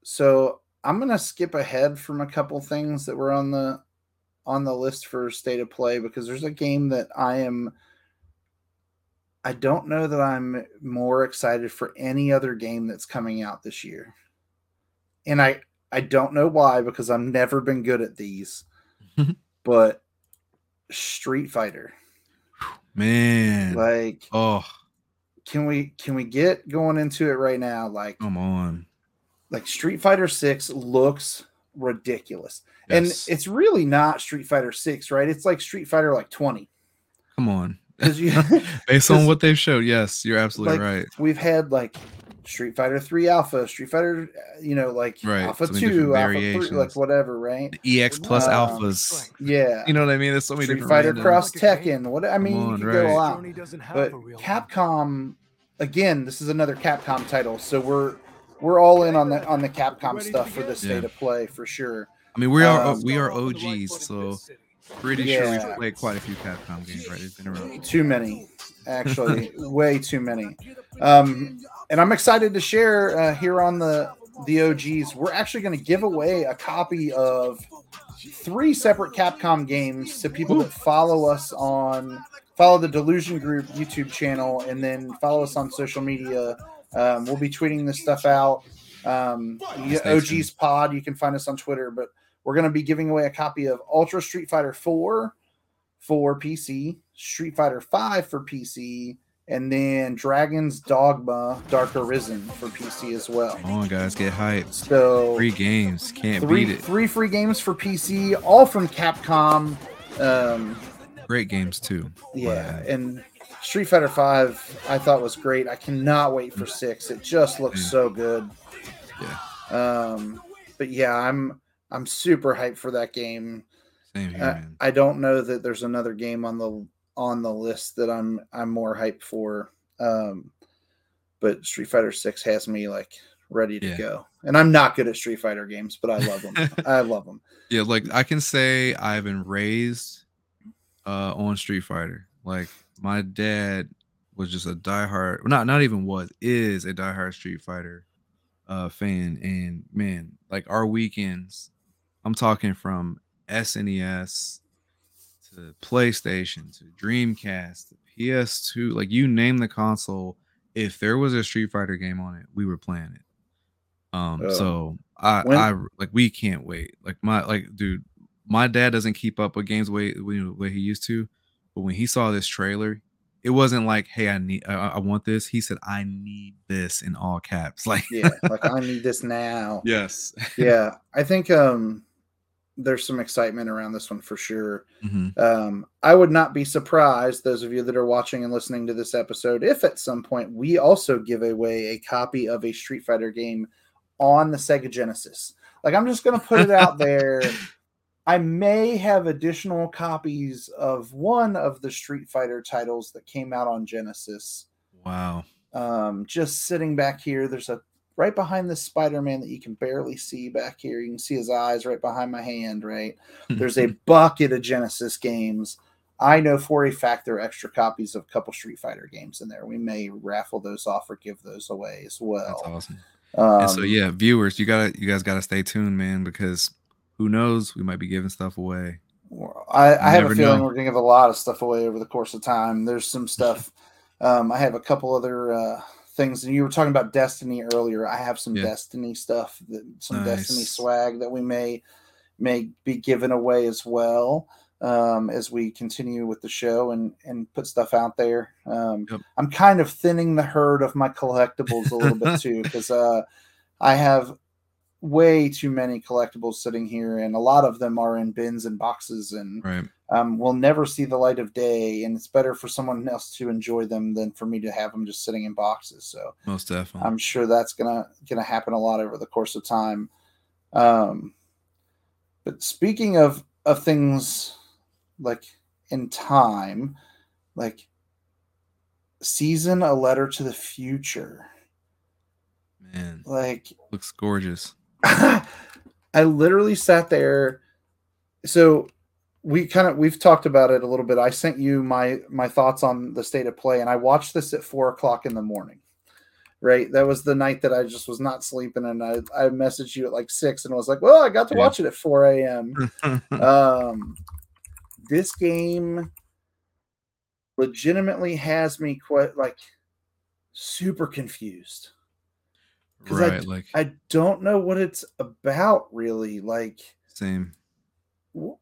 So I'm gonna skip ahead from a couple things that were on the on the list for state of play because there's a game that I am. I don't know that I'm more excited for any other game that's coming out this year. And I I don't know why because I've never been good at these. but Street Fighter. Man. Like oh, can we can we get going into it right now like come on. like Street Fighter 6 looks ridiculous. Yes. And it's really not Street Fighter 6, right? It's like Street Fighter like 20. come on. Because you Based on what they've showed, yes, you're absolutely like right. we've had like Street Fighter 3 Alpha, Street Fighter, uh, you know, like Right, Alpha so 2, Alpha 3, like variations. whatever, right? The EX plus Um, alphas. Yeah. You know what I mean? There's so many Street different Fighter randoms. Cross Tekken. What I mean, on, you could go right. a lot. But Capcom, again, this is another Capcom title, so we're we're all in on the on the Capcom stuff for this Yeah. state of play for sure. I mean, we are Um, we are OGs, so pretty sure we've played quite a few Capcom games, right? It's been around. Too many, actually, way too many. Um, and I'm excited to share uh, here on the the OGs. We're actually going to give away a copy of three separate Capcom games to people that follow us on follow the Delusion Group YouTube channel, and then follow us on social media. Um, we'll be tweeting this stuff out. Um, OGs. Pod. You can find us on Twitter, but we're going to be giving away a copy of Ultra Street Fighter 4 for PC, Street Fighter 5 for PC, and then Dragon's Dogma Dark Arisen for PC as well. Come on, guys, get hyped. So Free games, can't three, beat it. three free games for PC, all from Capcom. Um, Great games too. yeah, and Street Fighter 5 I thought was great. I cannot wait for 6. It just looks Yeah. so good. Yeah. Um, but yeah, I'm I'm super hyped for that game. Same here, Uh, man. I don't know that there's another game on the on the list that I'm I'm more hyped for. Um, but Street Fighter Six has me like ready to Yeah. go, and I'm not good at Street Fighter games, but I love them. I love them. Yeah, like I can say I've been raised uh on Street Fighter. Like my dad was just a diehard, not not even was is a diehard Street Fighter uh fan, and man, like our weekends, I'm talking from SNES to PlayStation to Dreamcast to PS2, like you name the console. If there was a Street Fighter game on it, we were playing it. Um, Oh. so I, When- I like we can't wait. Like my like, dude, my dad doesn't keep up with games way way he used to, but when he saw this trailer, it wasn't like, "Hey, I need, I, I want this." He said, "I need this" in all caps. Like, Yeah, like I need this now. yes, Yeah, I think um, there's some excitement around this one for sure. Mhm. Um, I would not be surprised, those of you that are watching and listening to this episode, if at some point we also give away a copy of a Street Fighter game on the Sega Genesis. Like, I'm just going to put it out there. I may have additional copies of one of the Street Fighter titles that came out on Genesis. wow, Um, just sitting back here, there's a right behind this Spider-Man that you can barely see back here. You can see his eyes right behind my hand, right? There's a bucket of Genesis games. I know for a fact there are extra copies of a couple Street Fighter games in there. We may raffle those off or give those away as that's well. awesome. Um, and so yeah, viewers, you gotta, you guys gotta stay tuned, man, because who knows, we might be giving stuff away. I, I have a feeling know. we're gonna give a lot of stuff away over the course of time. There's some stuff. um, I have a couple other uh, things, and you were talking about Destiny earlier. I have some Yeah. Destiny stuff, that, some Destiny swag that we may may be given away as well um, as we continue with the show and and put stuff out there. Um, Yep. I'm kind of thinning the herd of my collectibles a little bit too because uh, I have way too many collectibles sitting here, and a lot of them are in bins and boxes, and Right. Um, will never see the light of day. And it's better for someone else to enjoy them than for me to have them just sitting in boxes. So Most definitely. I'm sure that's gonna gonna happen a lot over the course of time. Um, but speaking of of things like in time, like season a letter to the future, man, like looks gorgeous. I literally sat there. So we kind of we've talked about it a little bit. I sent you my my thoughts on the state of play, and I watched this at four o'clock in the morning. Right, that was the night that I just was not sleeping, and I I messaged you at like six, and was like, "Well, I got to Yeah. watch it at four a.m." um, this game legitimately has me quite like super confused. 'cause I right, d- like I don't know what it's about really. Like same. w-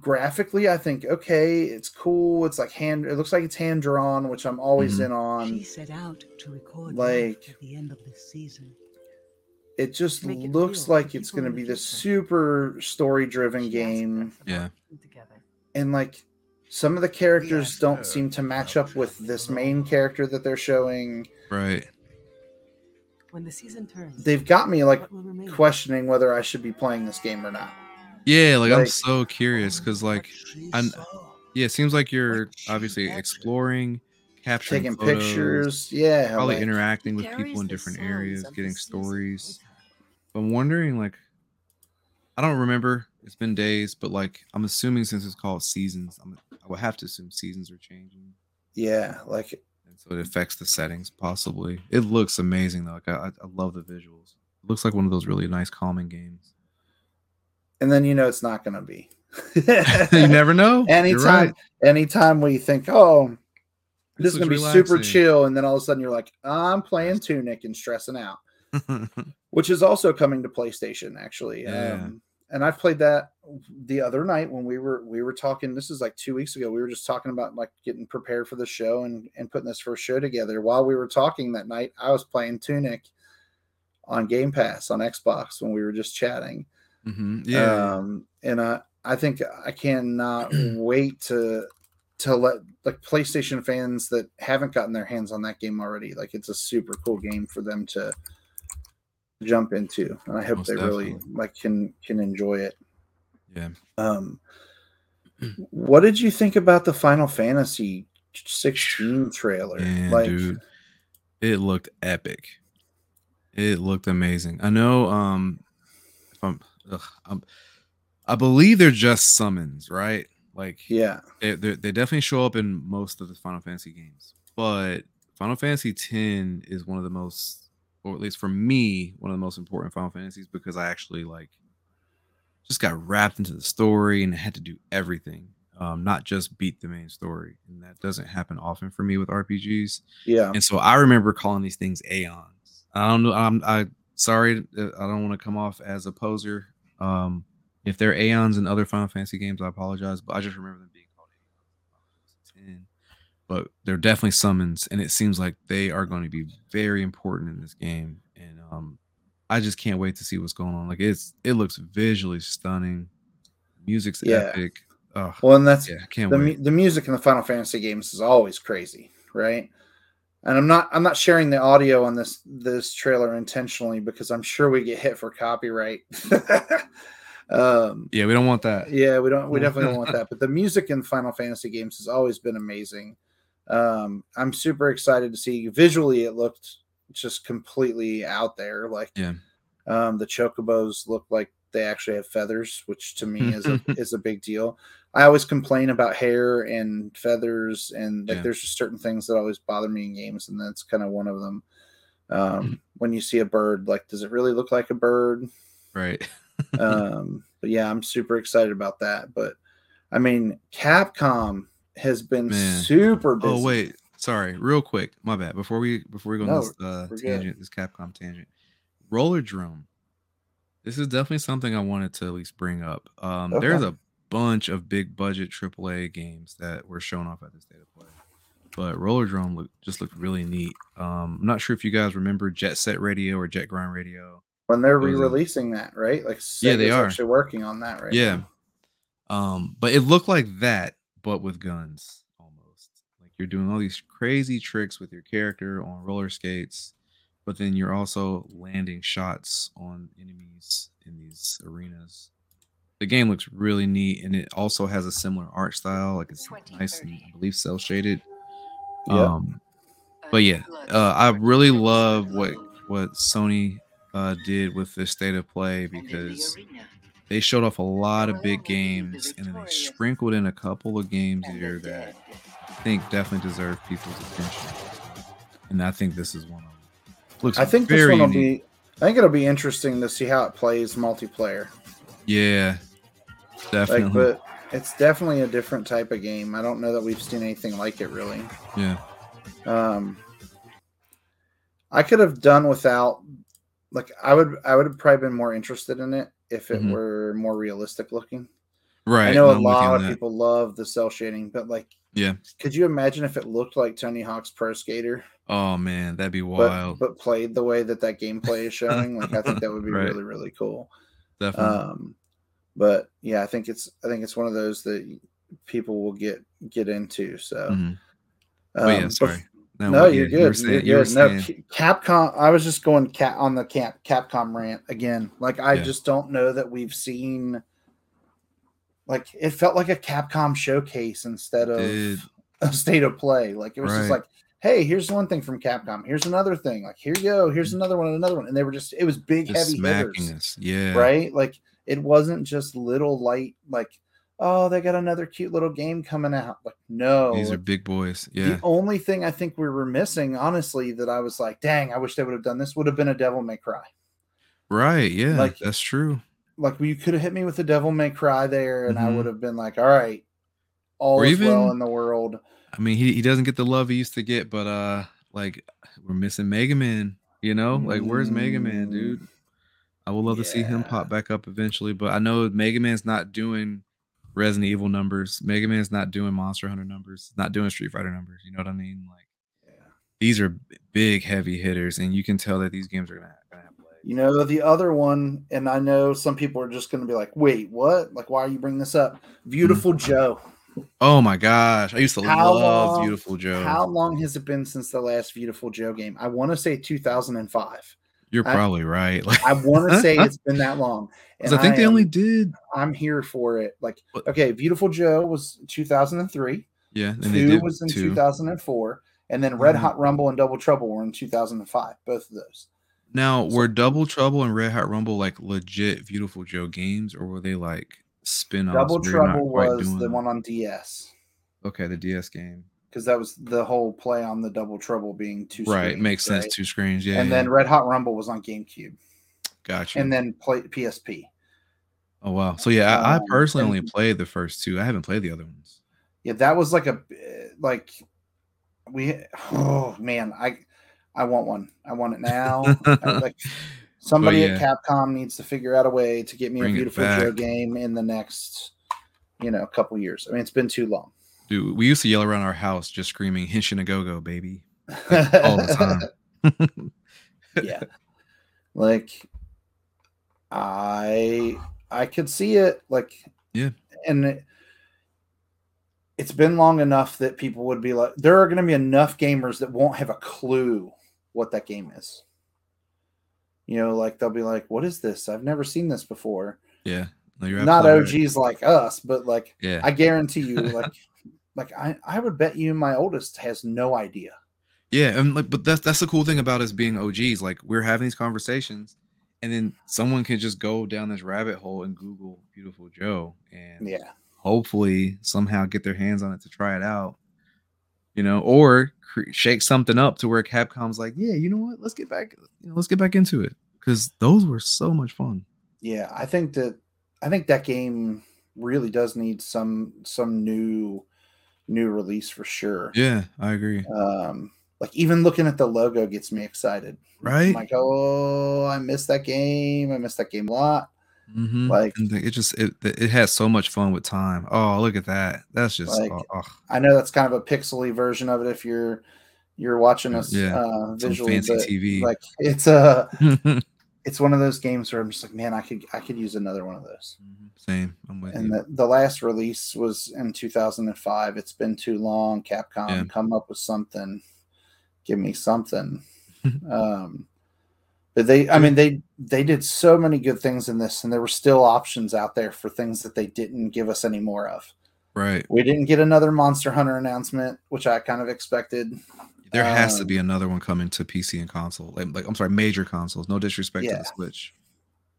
graphically, I think okay, it's cool. It's like hand. It looks like it's hand drawn, which I'm always Mhm. in on. She set out to record like- at the end of this season. It just Make it looks like it's going to be this future. super story driven game, Yeah. together. and like some of the characters Yes, don't sir. seem to match up with this main character that they're showing. Right. When the season turns, They've got me like what will remain? questioning whether I should be playing this game or not. Yeah, like, I'm so curious because like I'm- yeah, it seems like you're obviously exploring, capturing Taking photos, pictures, yeah, probably like- interacting with people in different areas, getting stories. But I'm wondering, like, I don't remember. It's been days, but like, I'm assuming since it's called seasons, I'm, I would have to assume seasons are changing, yeah, like and so it affects the settings possibly. It looks amazing though. Like, I, I I love the visuals. It looks like one of those really nice calming games. And then you know it's not gonna be. you never know. Anytime right. anytime we think, oh, this, is gonna be super chill, and then all of a sudden you're like, I'm playing Tunic and stressing out, which is also coming to PlayStation actually. Yeah. Um, and I've played that the other night when we were we were talking. This is like two weeks ago. We were just talking about like getting prepared for the show and and putting this first show together. While we were talking that night, I was playing Tunic on Game Pass on Xbox when we were just chatting. Mhm, Yeah. Um, and I, I think I cannot wait to to let like PlayStation fans that haven't gotten their hands on that game already. Like it's a super cool game for them to jump into, and I hope Most they really like can can enjoy it. yeah. Um, what did you think about the Final Fantasy 16 trailer? Man, like, dude, it looked epic. It looked amazing. I know. Um, if I'm, ugh, I'm, I believe they're just summons, right? Like, yeah, they they they definitely show up in most of the Final Fantasy games, but Final Fantasy X is one of the most, or at least for me, one of the most important Final Fantasies because I actually like just got wrapped into the story and had to do everything, um, not just beat the main story, and that doesn't happen often for me with RPGs. yeah, And so I remember calling these things aeons. I don't know. I'm I sorry. uh, I don't want to come off as a poser. Um, if they're aeons in other Final Fantasy games, I apologize. But I just remember them being called aeons. in Final Fantasy X. But they're definitely summons, and it seems like they are going to be very important in this game. And um, I just can't wait to see what's going on. Like it's it looks visually stunning. Music's Yeah. epic. Oh, well, and that's yeah, I can't the, wait. the music in the Final Fantasy games is always crazy, right? And I'm not I'm not sharing the audio on this this trailer intentionally because I'm sure we get hit for copyright. um, Yeah, we don't want that. yeah, we don't we definitely don't want that. But the music in Final Fantasy games has always been amazing. Um, I'm super excited to see visually it looked just completely out there. Like Yeah. um, the chocobos look like they actually have feathers, which to me is a is a big deal. I always complain about hair and feathers, and like Yeah. there's just certain things that always bother me in games, and that's kind of one of them. Um, when you see a bird, like, does it really look like a bird? Right. um, but yeah, I'm super excited about that. But I mean, Capcom has been Man. super busy. Oh wait, sorry, real quick, my bad. Before we before we go No, on this uh, we're good. tangent, this Capcom tangent, Rollerdrome. This is definitely something I wanted to at least bring up. Um, There's a bunch of big budget AAA games that were shown off at this state of play, but Rollerdrome look, just looked really neat. Um, I'm not sure if you guys remember Jet Set Radio or Jet Grind Radio. when they're re-releasing that, right? Like, Yeah, they are. actually working on that right yeah. now. Um, but it looked like that, but with guns almost. Like you're doing all these crazy tricks with your character on roller skates, but then you're also landing shots on enemies in these arenas. The game looks really neat, and it also has a similar art style. Like it's nice and I believe cell shaded. Yep. Um, but yeah, uh, I really love what what Sony uh, did with this state of play because they showed off a lot of big games and then they sprinkled in a couple of games here that I think definitely deserve people's attention. And I think this is one of them. Looks I think this one will be. I think it'll be interesting to see how it plays multiplayer. Yeah, definitely. Like, but it's definitely a different type of game. I don't know that we've seen anything like it really. yeah, Um, I could have done without. Like, I would. I would have probably been more interested in it if it Mhm. were more realistic looking. right. I know no, a I'm lot of that. people love the cell shading, but like, Yeah. could you imagine if it looked like Tony Hawk's Pro Skater, Oh man, that'd be wild. but played the way that that gameplay is showing? Like, I think that would be Right. really really cool. definitely. Um, but yeah, I think it's I think it's one of those that people will get get into. So, Mhm. But um, yeah, sorry. No, what- you're yeah, you were good. saying- you're good. No, saying- Capcom. I was just going cat on the camp Capcom rant again. Like I Yeah. just don't know that we've seen. Like it felt like a Capcom showcase instead of Did. a state of play. Like it was just like, hey, here's one thing from Capcom. Here's another thing. Like here you go. Here's mm. another one. Another one. And they were just. It was big, just heavy smacking hitters, us. Yeah. right? Like it wasn't just little light. Like oh, they got another cute little game coming out. Like no, These are big boys. Yeah. the only thing I think we were missing, honestly, that I was like, dang, I wish they would have done this, would have been a Devil May Cry. Right. Yeah. Like- that's true. Like you could have hit me with the Devil May Cry there, and I Mhm. would have been like, all right, all Or is well in the world. I mean, he, he doesn't get the love he used to get, but uh, like we're missing Mega Man. You know, like where's Mega Man, dude? I would love to see him pop back up eventually, but I know Mega Man's not doing Resident Evil numbers. Mega Man's not doing Monster Hunter numbers. Not doing Street Fighter numbers. You know what I mean? Like yeah. these are big, heavy hitters, and you can tell that these games are gonna, gonna have legs. You know, the other one, and I know some people are just going to be like, wait, what? Like, why are you bringing this up? Viewtiful Joe. Oh my gosh, I used to How love long- Viewtiful Joe. How long has it been since the last Viewtiful Joe game? I want to say 2005. You're I- probably right. Like, I want to say it's been that long. And I think they am- only did I'm here for it. Like, okay, Viewtiful Joe was 2003. yeah, and they Two was in two. 2004, and then Red Mhm. Hot Rumble and Double Trouble were in 2005. Both of those. Now, were Double Trouble and Red Hot Rumble like legit Viewtiful Joe games, or were they like spin-offs? Double where you're not Trouble was the one on DS Okay, the DS game. because that was the whole play on the Double Trouble being two. right, screens, makes sense. Two screens, yeah. and yeah. then Red Hot Rumble was on GameCube, Gotcha. and then play PSP. oh wow. So yeah, I, I um, personally only played the first two. I haven't played the other ones. Yeah, that was like a like we. Oh man, I I want one. I want it now. Like somebody yeah. at Capcom needs to figure out a way to get me Bring a Viewtiful Joe game in the next, you know, couple years. I mean, it's been too long. Dude, we used to yell around our house just screaming "Henshin a go go, baby!" all the time. yeah, like I I could see it. Like Yeah. and. It, it's been long enough that people would be like, there are going to be enough gamers that won't have a clue what that game is. You know, like they'll be like, "What is this? I've never seen this before." Yeah, no, you're Not absolutely right. OGs like us, but like Yeah, I guarantee you, like, like I, I would bet you my oldest has no idea. Yeah, and like, but that's that's the cool thing about us being OGs. Like we're having these conversations, and then someone can just go down this rabbit hole and Google "Viewtiful Joe" and Yeah, hopefully somehow get their hands on it to try it out. You know, or cre- shake something up to where Capcom's like, yeah, you know what? Let's get back, you know, let's get back into it because those were so much fun. yeah. I think that I think that game really does need some some new new release for sure. Yeah, I agree. Um, like even looking at the logo gets me excited. Right? I'm Right? like, oh, I missed that game. I missed that game a lot. Mhm. like- it just it it has so much fun with time. Oh, look at that! That's just Like, oh, oh, I know that's kind of a pixely version of it if you're you're watching us Yeah, uh, visually, fancy TV. like it's a it's one of those games where I'm just like, man, I could I could use another one of those. Same. I'm with And you. the, the last release was in 2005. It's been too long. Capcom, Yeah. come up with something. Give me something. um, but they, I mean, they they did so many good things in this, and there were still options out there for things that they didn't give us any more of. right. We didn't get another Monster Hunter announcement, which I kind of expected. There has to Um, be another one coming to PC and console. Like, like I'm sorry, major consoles. No disrespect to the Switch.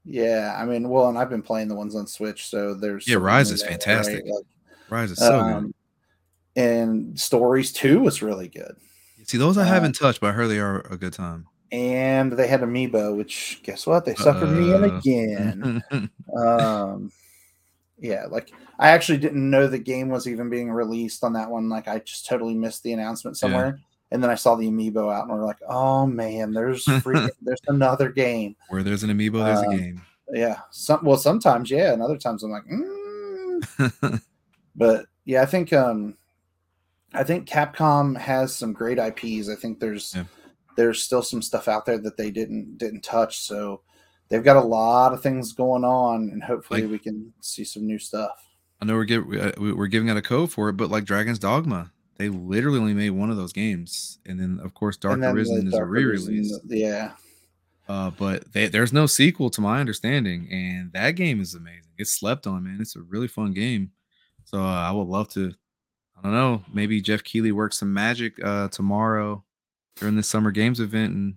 Yeah, I mean, well, and I've been playing the ones on Switch, so there's Yeah, Rise is there, fantastic. right? Like, Rise is so um, and Stories Two was really good. good. See, those I uh, haven't touched, but I heard they are a good time. And they had Amiibo, which guess what? They suckered me in Uh, again. um, yeah, like I actually didn't know the game was even being released on that one. Like I just totally missed the announcement somewhere, and then I saw the Amiibo out, and we're like, oh man, there's freaking, there's another game. Where there's an amiibo, there's Um, a game. Yeah, some well sometimes yeah, and other times I'm like, mm. but yeah, I think um, I think Capcom has some great IPs. I think there's Yeah. There's still some stuff out there that they didn't didn't touch. So they've got a lot of things going on, and hopefully Like- we can see some new stuff. I know we're give, we- uh, we- we're giving out a code for it, but like Dragon's Dogma, they literally only made one of those games, and then of course Dark Arisen is a Dark Arisen, re-release. Yeah. Uh, but they, there's no sequel to my understanding, and that game is amazing. It's slept on, man. It's a really fun game. So uh, I would love to. I don't know. Maybe Geoff Keighley works some magic uh, tomorrow during the Summer Games event, and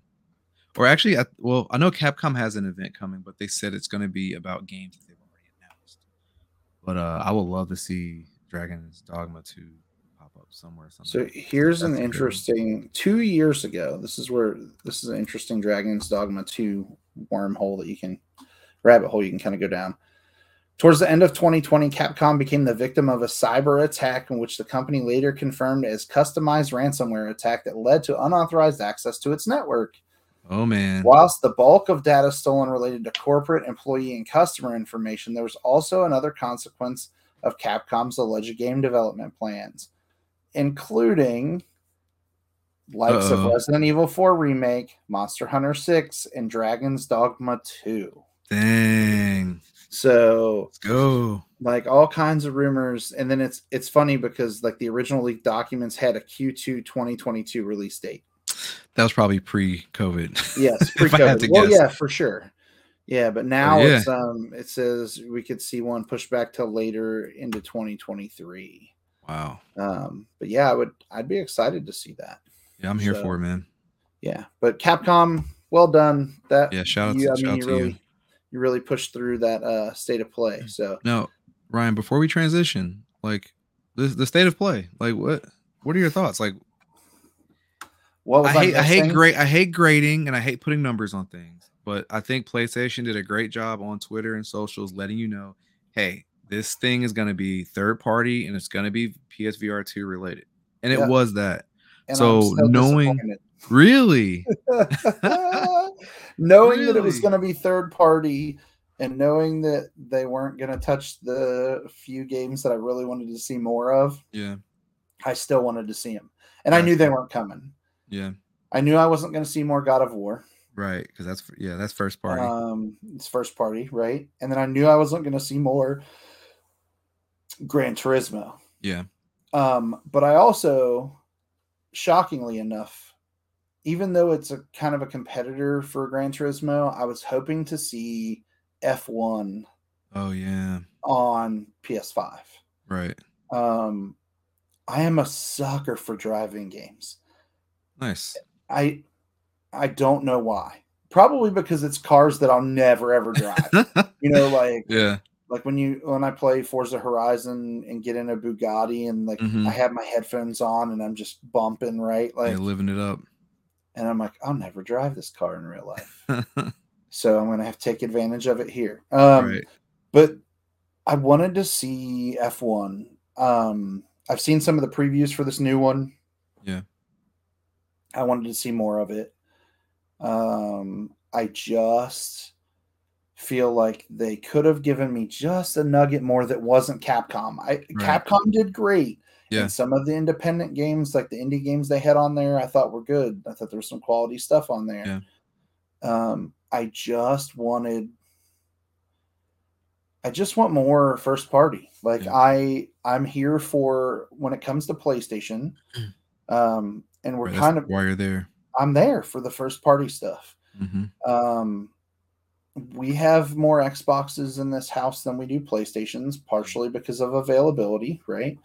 or actually, I, well, I know Capcom has an event coming, but they said it's going to be about games that they've already announced. But uh, I would love to see Dragon's Dogma 2 pop up somewhere. So somewhere. here's an That's a good one. interesting two years ago. This is where this is an interesting Dragon's Dogma 2 wormhole that you can rabbit hole you can kind of go down. Towards the end of 2020, Capcom became the victim of a cyber attack in which the company later confirmed as customized ransomware attack that led to unauthorized access to its network. oh man, Whilst the bulk of data stolen related to corporate, employee, and customer information, there was also another consequence of Capcom's alleged game development plans, including likes of Uh-oh. Resident Evil 4 Remake, Monster Hunter 6, and Dragon's Dogma 2. dang, So, let's go. like all kinds of rumors, and then it's it's funny because like the original leaked documents had a Q2 2022 release date. That was probably pre-COVID. Yes, If I had pre-COVID. Well, guess. yeah, for sure. Yeah, but now yeah. it's um it says we could see one pushed back till later into 2023. Wow. Um, but yeah, I would I'd be excited to see that. Yeah, I'm here So- for it, man. Yeah, but Capcom, well done. That Yeah, shout out you, to, I shout mean, out you to you. You really push through that uh state of play. So No, Ryan, before we transition, like the the state of play, like what what are your thoughts? Like what was I I, hate I hate great I hate grading and I hate putting numbers on things, but I think PlayStation did a great job on Twitter and socials letting you know, hey, this thing is gonna be third party and it's gonna be PSVR 2 related. And it was that. And I'm so knowing- Really? knowing that it was going to be third party and knowing that they weren't going to touch the few games that I really wanted to see more of, Yeah. I still wanted to see them. And I knew they weren't coming. Yeah. I knew I wasn't going to see more God of War. Right. Because that's yeah, that's first party. Um, it's first party, right? And then I knew I wasn't going to see more Gran Turismo. yeah. Um, but I also, shockingly enough, even though it's a kind of a competitor for Gran Turismo, I was hoping to see F1 Oh yeah. on PS5. Right. Um, I am a sucker for driving games. Nice. I I don't know why. Probably because it's cars that I'll never ever drive. you know, like yeah. like when you when I play Forza Horizon and get in a Bugatti and like Mhm. I have my headphones on and I'm just bumping right like yeah, living it up. And I'm like I'll never drive this car in real life. so I'm gonna have to take advantage of it here. Um, right. But I wanted to see F1. Um, I've seen some of the previews for this new one. Yeah. I wanted to see more of it. Um, I just feel like they could have given me just a nugget more that wasn't Capcom. I Right. Capcom did great. Yeah. And some of the independent games, like the indie games they had on there, I thought were good. I thought there was some quality stuff on there. Yeah. Um, I just wanted I just want more first party. Like Yeah. I I'm here for when it comes to PlayStation. Um and we're Right, kind of why you're there. I'm there for the first party stuff. hmm Um we have more Xboxes in this house than we do PlayStations, partially because of availability, right?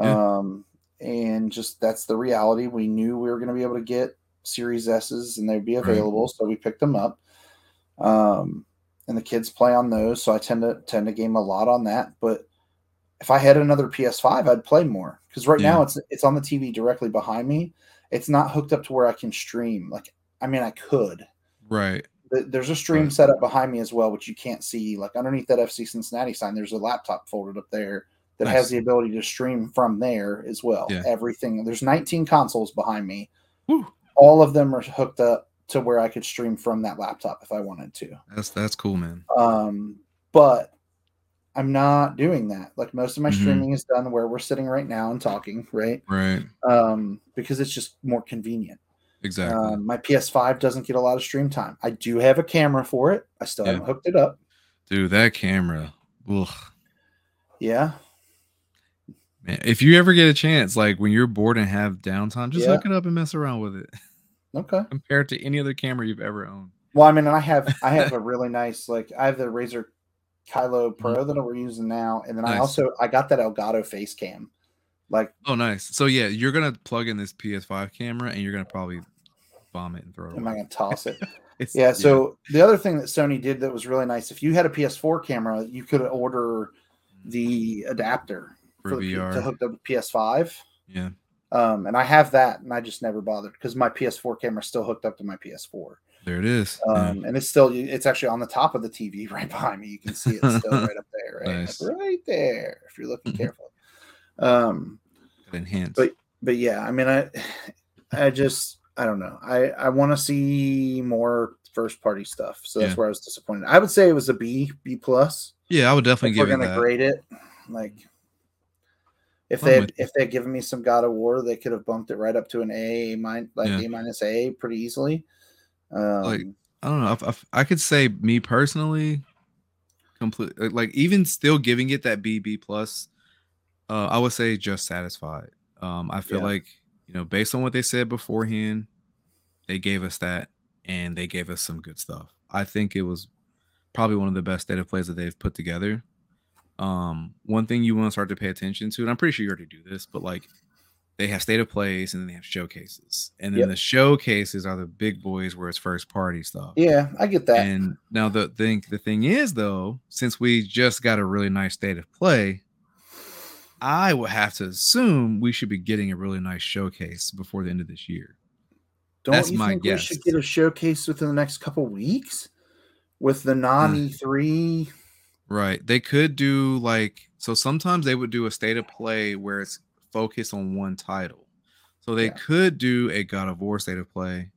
Yeah. Um and just that's the reality. We knew we were going to be able to get Series S's and they'd be Right. available, so we picked them up. Um and the kids play on those, so I tend to tend to game a lot on that, but if I had another PS5, I'd play more because right now it's it's on the TV directly behind me. It's not hooked up to where I can stream. Like, I mean, I could. Right. There's a stream Right. set up behind me as well, which you can't see. Like underneath that FC Cincinnati sign, there's a laptop folded up there that Nice. has the ability to stream from there as well. Yeah. Everything. There's 19 consoles behind me. Whew. All of them are hooked up to where I could stream from that laptop if I wanted to. That's that's cool, man. Um, but I'm not doing that. Like most of my Mhm. streaming is done where we're sitting right now and talking, right? Right. Um, because it's just more convenient. Exactly. Um, my PS5 doesn't get a lot of stream time. I do have a camera for it. I still Yeah. haven't hooked it up. Dude, that camera. Ugh. Yeah. Man, if you ever get a chance, like when you're bored and have downtime, just Yeah. hook it up and mess around with it. Okay. Compared to any other camera you've ever owned. Well, I mean, and I have I have a really nice like I have the Razer Mm-hmm. Kiyo Pro that we're using now, and then I also I got that Elgato face cam. Like, Oh, nice. So yeah, you're gonna plug in this PS5 camera and you're gonna probably vomit and throw it am I gonna toss it? Yeah. So the other thing that Sony did that was really nice, if you had a PS4 camera, you could order the adapter for the to hook up to PS5. Yeah. Um, and I have that, and I just never bothered because my PS4 camera is still hooked up to my PS4. There it is. Yeah. Um, and it's still it's actually on the top of the TV right behind me. You can see it still right up there, right, Nice. right there. If you're looking carefully. Um, Enhance. but- but yeah, I mean, I I just I don't know. I I want to see more first party stuff. So that's Yeah. where I was disappointed. I would say it was a B B plus. yeah, I would definitely If give we're it gonna that. grade it, like if they had, if they'd given me some God of War, they could have bumped it right up to an A, min- like Yeah. A minus A, pretty easily. Um, Like, I don't know. If, if I could say me personally, complete like even still giving it that B B plus, uh, I would say just satisfied. Um, I feel Yeah. like you know based on what they said beforehand, they gave us that and they gave us some good stuff. I think it was probably one of the best data plays that they've put together. Um, one thing you want to start to pay attention to, and I'm pretty sure you already do this, but like they have state of plays and then they have showcases, and then Yep. the showcases are the big boys where it's first party stuff. yeah, I get that. And now the thing the thing is though, since we just got a really nice state of play, I would have to assume we should be getting a really nice showcase before the end of this year. Don't that's you my think we should get a showcase within the next couple weeks with the non E3? Right. They could do like so sometimes they would do a state of play where it's focused on one title. So they Yeah. could do a God of War state of play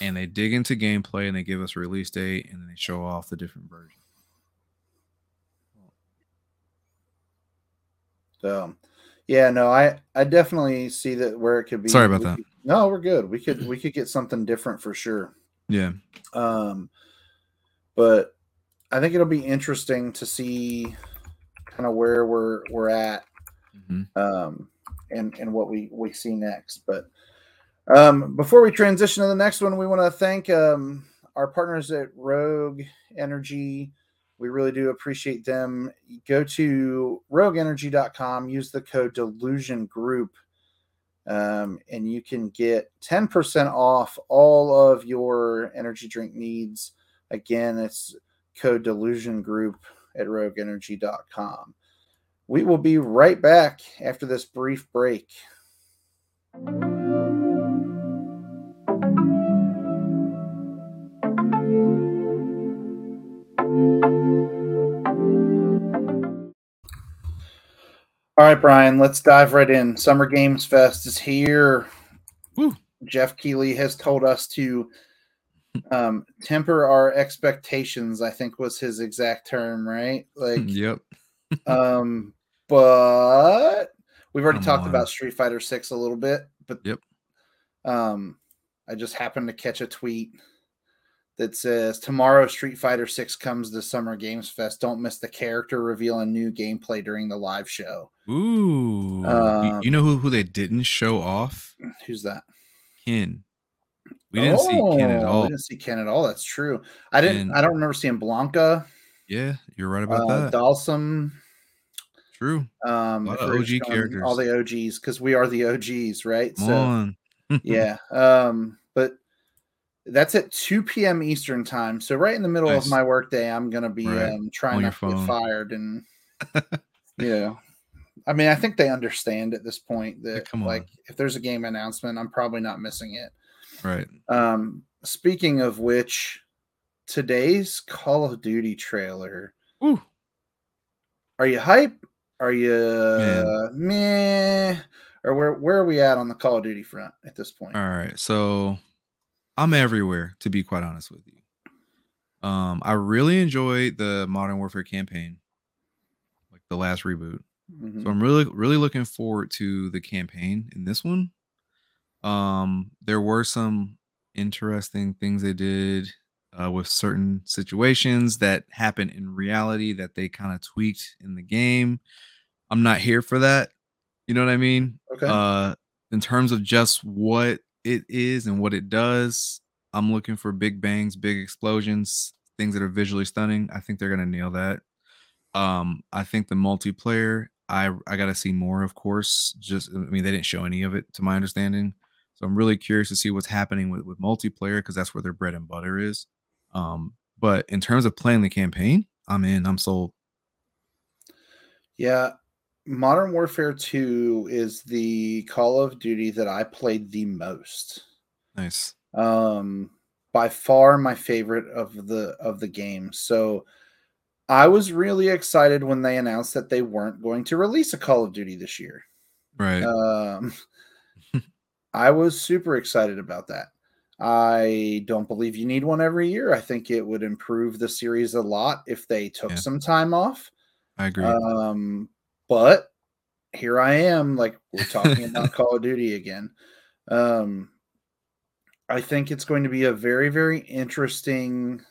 and they dig into gameplay and they give us release date and then they show off the different versions. So, yeah, no, I I definitely see that where it could be. Sorry about that. could- no, we're good. We could we could get something different for sure. Yeah. Um, but I think it'll be interesting to see kind of where we're we're at Mhm. um, and and what we we see next. But um, before we transition to the next one, we want to thank um, our partners at Rogue Energy. We really do appreciate them. Go to rogueenergy.com, use the code delusion group, um, and you can get 10% off all of your energy drink needs. Again, it's code delusion group at rogueenergy.com. We will be right back after this brief break. All right, Brian, let's dive right in. Summer Games Fest is here. Woo. Geoff Keighley has told us to um, temper our expectations, I think was his exact term, right? Like, Yep. um, but we've already Come talked on. about Street Fighter Six a little bit, but Yep. um, I just happened to catch a tweet that says tomorrow Street Fighter Six comes to Summer Games Fest. Don't miss the character reveal and new gameplay during the live show. Ooh. You- Um, you know who, who they didn't show off? Who's that? Ken. We didn't see Ken at Oh, all. We didn't see Ken at all. That's true. I didn't. And- I don't remember seeing Blanka, Yeah, you're right about uh, that. Dhalsim. True. Um, Lot if of OG characters. all the OGs, because we are the OGs, right? Come on. yeah. Um, but that's at 2 p.m. Eastern time. So right in the middle Nice. of my workday, I'm gonna be Right. um trying not to get fired and you know. I mean, I think they understand at this point that on. like if there's a game announcement, I'm probably not missing it. Right. Um, speaking of which, today's Call of Duty trailer. Ooh. Are you hype? Are you uh, meh? Or where where are we at on the Call of Duty front at this point? All right. So I'm everywhere, to be quite honest with you. Um, I really enjoyed the Modern Warfare campaign, like the last reboot. Mhm. So I'm really, really looking forward to the campaign in this one. Um, there were some interesting things they did uh, with certain situations that happened in reality that they kind of tweaked in the game. I'm not here for that. You know what I mean? Okay. Uh, in terms of just what it is and what it does, I'm looking for big bangs, big explosions, things that are visually stunning. I think they're gonna nail that. Um, I think the multiplayer, I I gotta see more, of course. Just I mean, they didn't show any of it to my understanding. So I'm really curious to see what's happening with, with multiplayer because that's where their bread and butter is. Um, but in terms of playing the campaign, I'm in, I'm sold. Yeah. Modern Warfare 2 is the Call of Duty that I played the most. Nice. Um by far my favorite of the of the game. So I was really excited when they announced that they weren't going to release a Call of Duty this year. Right. Um I was super excited about that. I don't believe you need one every year. I think it would improve the series a lot if they took Yeah. some time off. I agree. Um, but here I am, like we're talking about Call of Duty again. Um, I think it's going to be a very, very interesting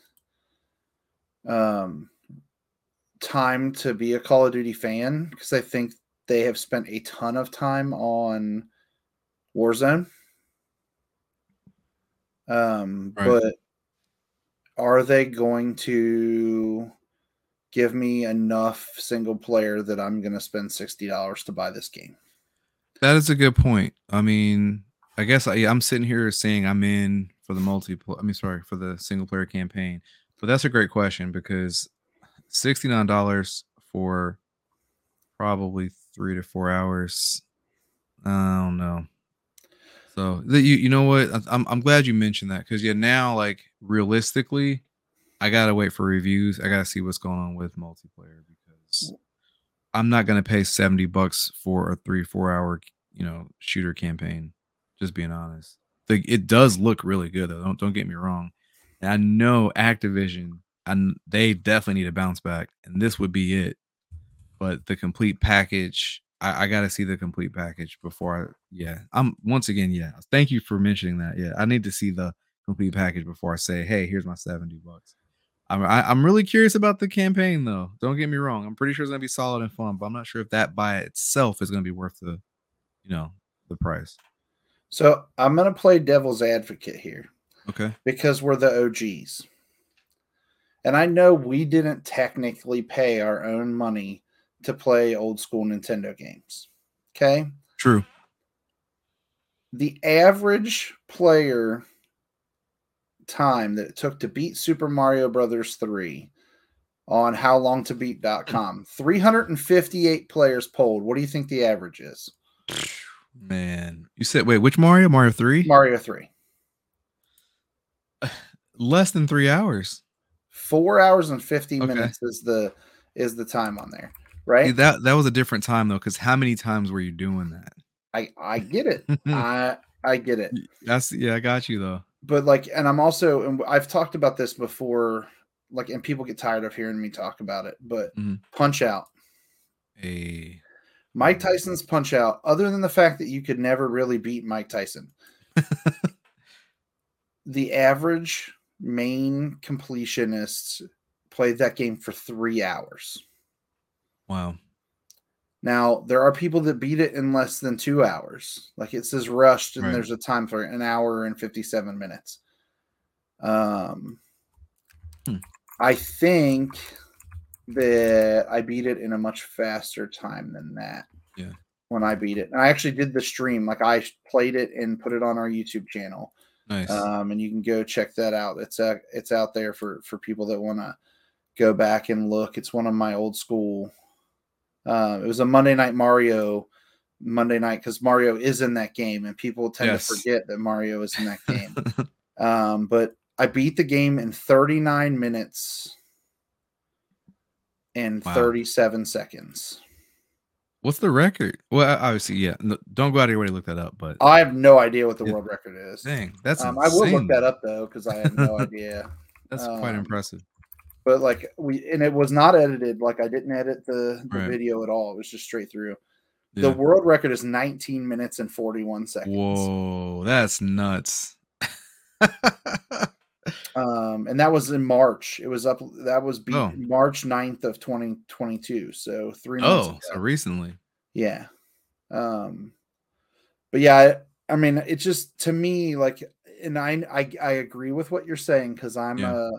um time to be a Call of Duty fan because I think they have spent a ton of time on Warzone. Um, Right. but are they going to give me enough single player that I'm going to spend $60 to buy this game? That is a good point. I mean, I guess I, I'm sitting here saying I'm in for the multi. I mean, sorry for the single player campaign, but that's a great question because sixty nine dollars for probably three to four hours. I don't know. So the, you you know what? I'm I'm glad you mentioned that because yeah, now like realistically, I gotta wait for reviews. I gotta see what's going on with multiplayer because I'm not gonna pay 70 bucks for a three, four hour, you know, shooter campaign. Just being honest. Like it does look really good though. Don't don't get me wrong. And I know Activision and they definitely need a bounce back, and this would be it. But the complete package, I, I gotta see the complete package before I yeah. I'm once again, yeah. Thank you for mentioning that. Yeah, I need to see the complete package before I say, hey, here's my 70 bucks. I'm I, I'm really curious about the campaign though. Don't get me wrong. I'm pretty sure it's gonna be solid and fun, but I'm not sure if that by itself is gonna be worth the, you know, the price. So I'm going to play devil's advocate here Okay. because we're the OGs. And I know we didn't technically pay our own money to play old school Nintendo games. Okay. True. The average player time that it took to beat Super Mario Brothers 3 on howlongtobeat.com mm. 358 players polled. What do you think the average is? Man, you said wait, which Mario? Mario three? Mario 3. Less than three hours. Four hours and 50 Okay. minutes is the is the time on there. Right? that that was a different time though, because how many times were you doing that? I I get it. I I get it. That's yeah, I got you though. But like and I'm also and I've talked about this before like and people get tired of hearing me talk about it, but Mhm. punch out. A Mike Tyson's punch out, other than the fact that you could never really beat Mike Tyson, the average main completionist played that game for three hours. Wow. Now, there are people that beat it in less than two hours. Like it says rushed, and Right. there's a time for an hour and 57 minutes. Um, Hmm. I think that I beat it in a much faster time than that. Yeah. When I beat it, and I actually did the stream. Like I played it and put it on our YouTube channel. Nice. um, and you can go check that out. It's uh, it's out there for for people that want to go back and look. It's one of my old school. Um, it was a Monday Night Mario Monday night because Mario is in that game, and people tend Yes. to forget that Mario is in that game. um, but I beat the game in 39 minutes and Wow. 37 seconds. What's the record? Well, obviously, yeah. no- don't go out of your way to look that up, but I have no idea what the Yeah. world record is. dang, that's Um, I will look that up though because I have no idea. That's quite um, impressive. But like we and it was not edited like i didn't edit the, the Right. video at all it was just straight through Yeah. the world record is 19 minutes and 41 seconds Whoa, that's nuts. um and that was in march it was up that was beat Oh. march 9th of 2022 so three months oh, ago. so recently. yeah Um, but yeah, I, I mean, it's just to me like, and I I, I agree with what you're saying because I'm Yeah. uh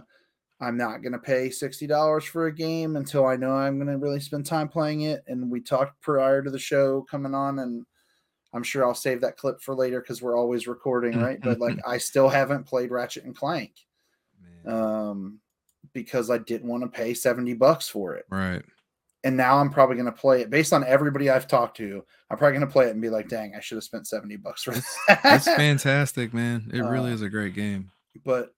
I'm not gonna pay sixty dollars for a game until I know I'm gonna really spend time playing it. And we talked prior to the show coming on, and I'm sure I'll save that clip for later because we're always recording, right? but like, I still haven't played Ratchet and Clank Man. um, because I didn't want to pay 70 bucks for it. right. And now I'm probably going to play it based on everybody I've talked to. I'm probably going to play it and be like, dang, I should have spent 70 bucks for It's that. fantastic, man. It really Uh, is a great game. but,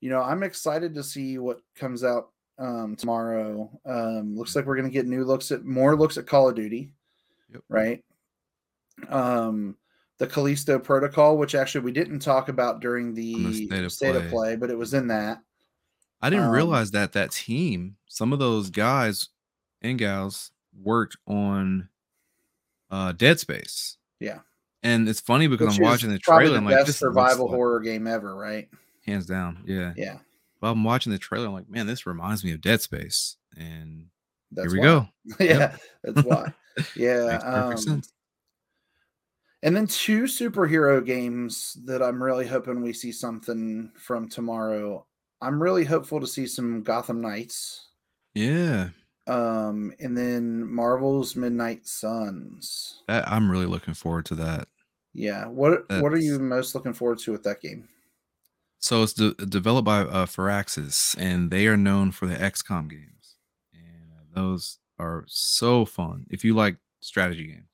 you know, I'm excited to see what comes out um, tomorrow. Um, looks like we're going to get new looks at more looks at Call of Duty, Yep. right? Um, the Callisto Protocol, which actually we didn't talk about during the, the State of state of Play. play, but it was in that. I didn't um, realize that that team, some of those guys and gals worked on uh Dead Space. Yeah. And it's funny because Which I'm watching the trailer. the I'm like, best this survival like- horror game ever, right? Hands down. Yeah. Yeah, But I'm watching the trailer. I'm like, man, this reminds me of Dead Space. And that's here we why. go. yeah, that's why. Yeah, perfect um, sense. and then two superhero games that I'm really hoping we see something from tomorrow. I'm really hopeful to see some Gotham Knights, Yeah. um, and then Marvel's Midnight Suns. I'm really looking forward to that. Yeah, what what are you most looking forward to with that game? So it's de- developed by uh, Firaxis, and they are known for the XCOM games, and uh, those are so fun. If you like strategy games,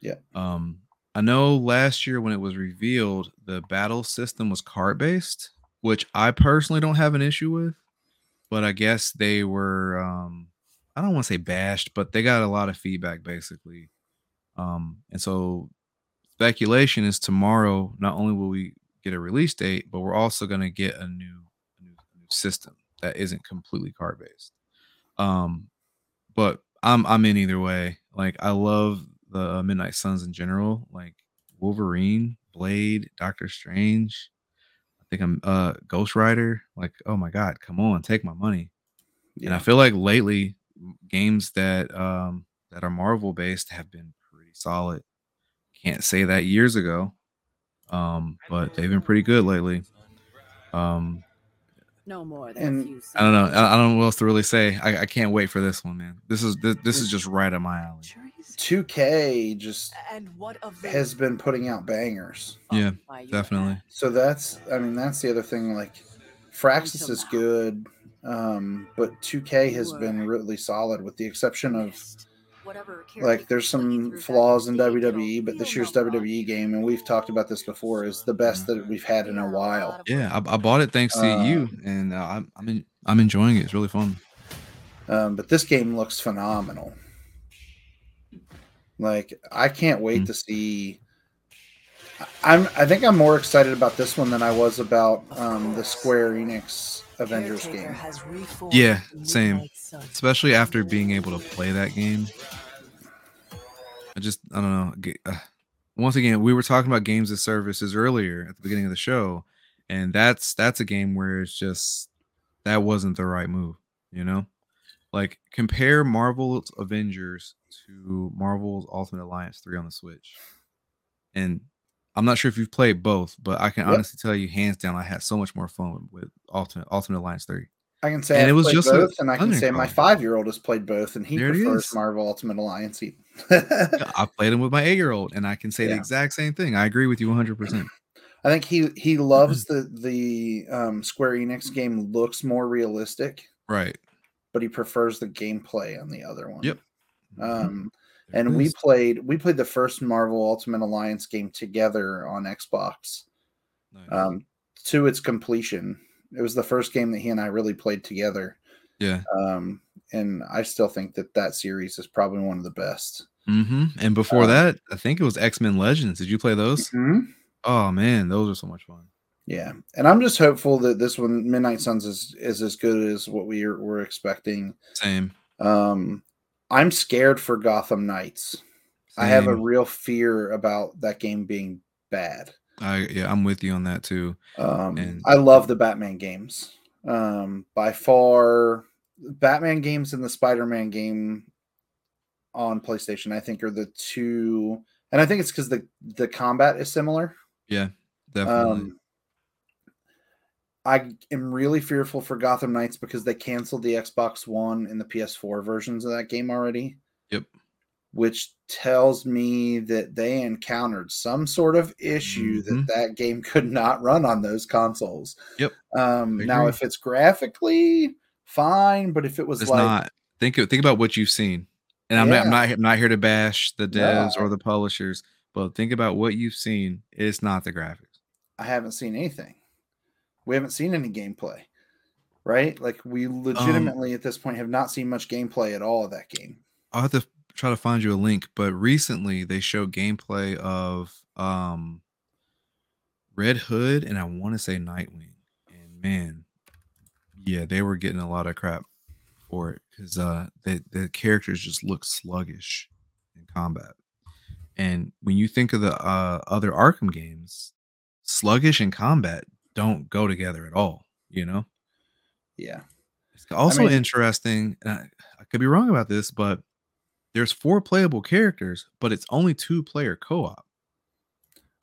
Yeah. Um, I know last year when it was revealed, the battle system was card based, which I personally don't have an issue with, but I guess they were, um, I don't want to say bashed, but they got a lot of feedback basically. Um, and so speculation is tomorrow. Not only will we get a release date, but we're also going to get a new, a new, a new system that isn't completely card based. Um, but I'm I'm in either way. Like I love the uh, Midnight Suns in general, like Wolverine, Blade, Doctor Strange. I think I'm uh Ghost Rider. Like oh my god, come on, take my money. And I feel like lately games that um that are Marvel based have been pretty solid. Can't say that years ago. Um, but they've been pretty good lately. Um, No more And I don't know. I, I don't know what else to really say. I, I can't wait for this one, man. This is this, this is just right up my alley. 2K just And what of has been putting out bangers. Yeah, Definitely. So that's, I mean, that's the other thing. Like, Firaxis is good, um, but 2K has been really solid, with the exception of Mist. Whatever like there's some flaws in WWE, but this year's WWE game, and we've talked about this before, is the best that we've had in a while. Yeah, I, I bought it thanks to Uh, you, and uh, I'm I'm in, I'm enjoying it. It's really fun. Um, but this game looks phenomenal. Like, I can't wait Mm. to see. I'm. I think I'm more excited about this one than I was about um, the Square Enix Avengers Caretaker game. Yeah, same. Especially after being able to play that game. I just I don't know. Uh, Once again, we were talking about games as services earlier at the beginning of the show, and that's that's a game where it's just that wasn't the right move. You know, like compare Marvel's Avengers to Marvel's Ultimate Alliance three on the Switch, and I'm not sure if you've played both, but I can Yep. honestly tell you, hands down, I had so much more fun with Ultimate Ultimate Alliance three. I can say And I've it was just both, and I can say my five year old has played both, and he There prefers. Marvel Ultimate Alliance. He- I played them with my eight year old, and I can say the exact same thing. I agree with you 100. percent I think he he loves the the um, Square Enix game looks more realistic, Right. but he prefers the gameplay on the other one. Yep. Um, There it and we played we played the first Marvel Ultimate Alliance game together on Xbox Nice. um, to its completion. It was the first game that he and I really played together, yeah. um, and I still think that that series is probably one of the best. hmm And before uh, that, I think it was X Men Legends. Did you play those? Mhm. Oh man, those are so much fun. Yeah, and I'm just hopeful that this one, Midnight Suns, is is as good as what we are, were expecting. Same. Um, I'm scared for Gotham Knights. I have a real fear about that game being bad. I yeah, I'm with you on that too. Um, And- I love the Batman games. Um, by far, Batman games and the Spider-Man game on PlayStation, I think, are the two. and I think it's because the the combat is similar. Yeah, definitely. Um, I am really fearful for Gotham Knights because they canceled the Xbox One and the PS4 versions of that game already. Yep. Which tells me that they encountered some sort of issue Mhm. that that game could not run on those consoles. Yep. Um, now, if it's graphically fine, but if it was it's like not. Think think about what you've seen, and I'm not I'm not I'm not here to bash the devs I- or the publishers, but think about what you've seen. It's not the graphics. I haven't seen anything. We haven't seen any gameplay, right? Like Um we legitimately at this point have not seen much gameplay at all of that game. I'll have to try to find you a link, but recently they showed gameplay of um Red Hood and I want to say Nightwing. And man, yeah, they were getting a lot of crap for it because uh the the characters just look sluggish in combat. And when you think of the uh other Arkham games, sluggish in combat don't go together at all, you know? Yeah. It's also mean- interesting. I, I could be wrong about this, but there's four playable characters, but it's only two player co-op.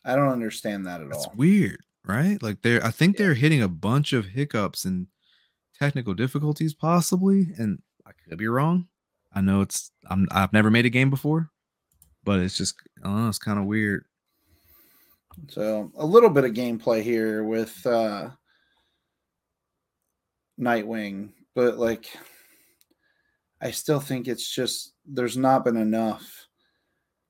I don't understand that at That's all. It's weird, right? Like they're I think Yeah. they're hitting a bunch of hiccups and technical difficulties, possibly. And I could be wrong. I know it's I'm I've never made a game before, but it's just I don't know, it's kind of weird. So a little bit of gameplay here with uh Nightwing, but like I still think it's just there's not been enough.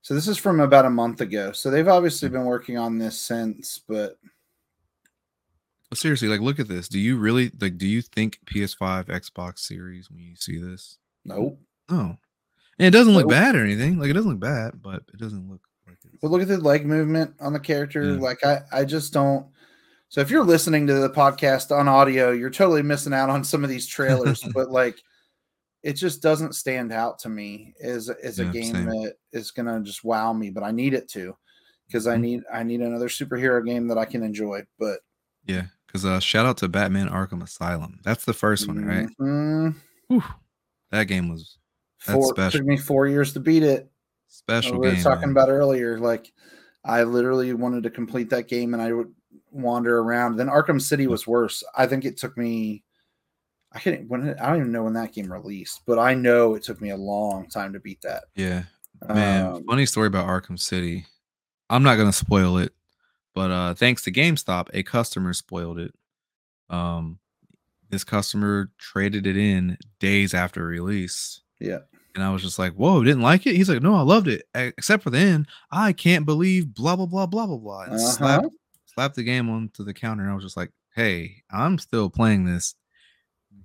So this is from about a month ago. So they've obviously been working on this since, but seriously, like look at this. Do you really like do you think PS5, Xbox series when you see this? nope. Oh. And it doesn't look Nope. bad or anything. Like it doesn't look bad, but it doesn't look But look at the leg movement on the character. Yeah. Like I, I just don't. So if you're listening to the podcast on audio, you're totally missing out on some of these trailers. but like, it just doesn't stand out to me as as a game same. that is gonna just wow me. But I need it to, because I Mhm. need I need another superhero game that I can enjoy. But Yeah, because uh, shout out to Batman Arkham Asylum. That's the first one, right? mhm, Whew. That game was That's four, special. took me four years to beat it. Special we were game. talking man. about earlier. Like, I literally wanted to complete that game, and I would wander around. Then Arkham City was worse. I think it took me. I can't. When it- I don't even know when that game released, but I know it took me a long time to beat that. Yeah, man. Um, funny story about Arkham City. I'm not gonna spoil it, but uh, thanks to GameStop, a customer spoiled it. Um, this customer traded it in days after release. yeah, And I was just like, "Whoa, didn't like it?" He's like, "No, I loved it, except for the end. I can't believe blah blah blah blah blah blah." And Uh-huh. slapped slapped the game onto the counter, and I was just like, "Hey, I'm still playing this."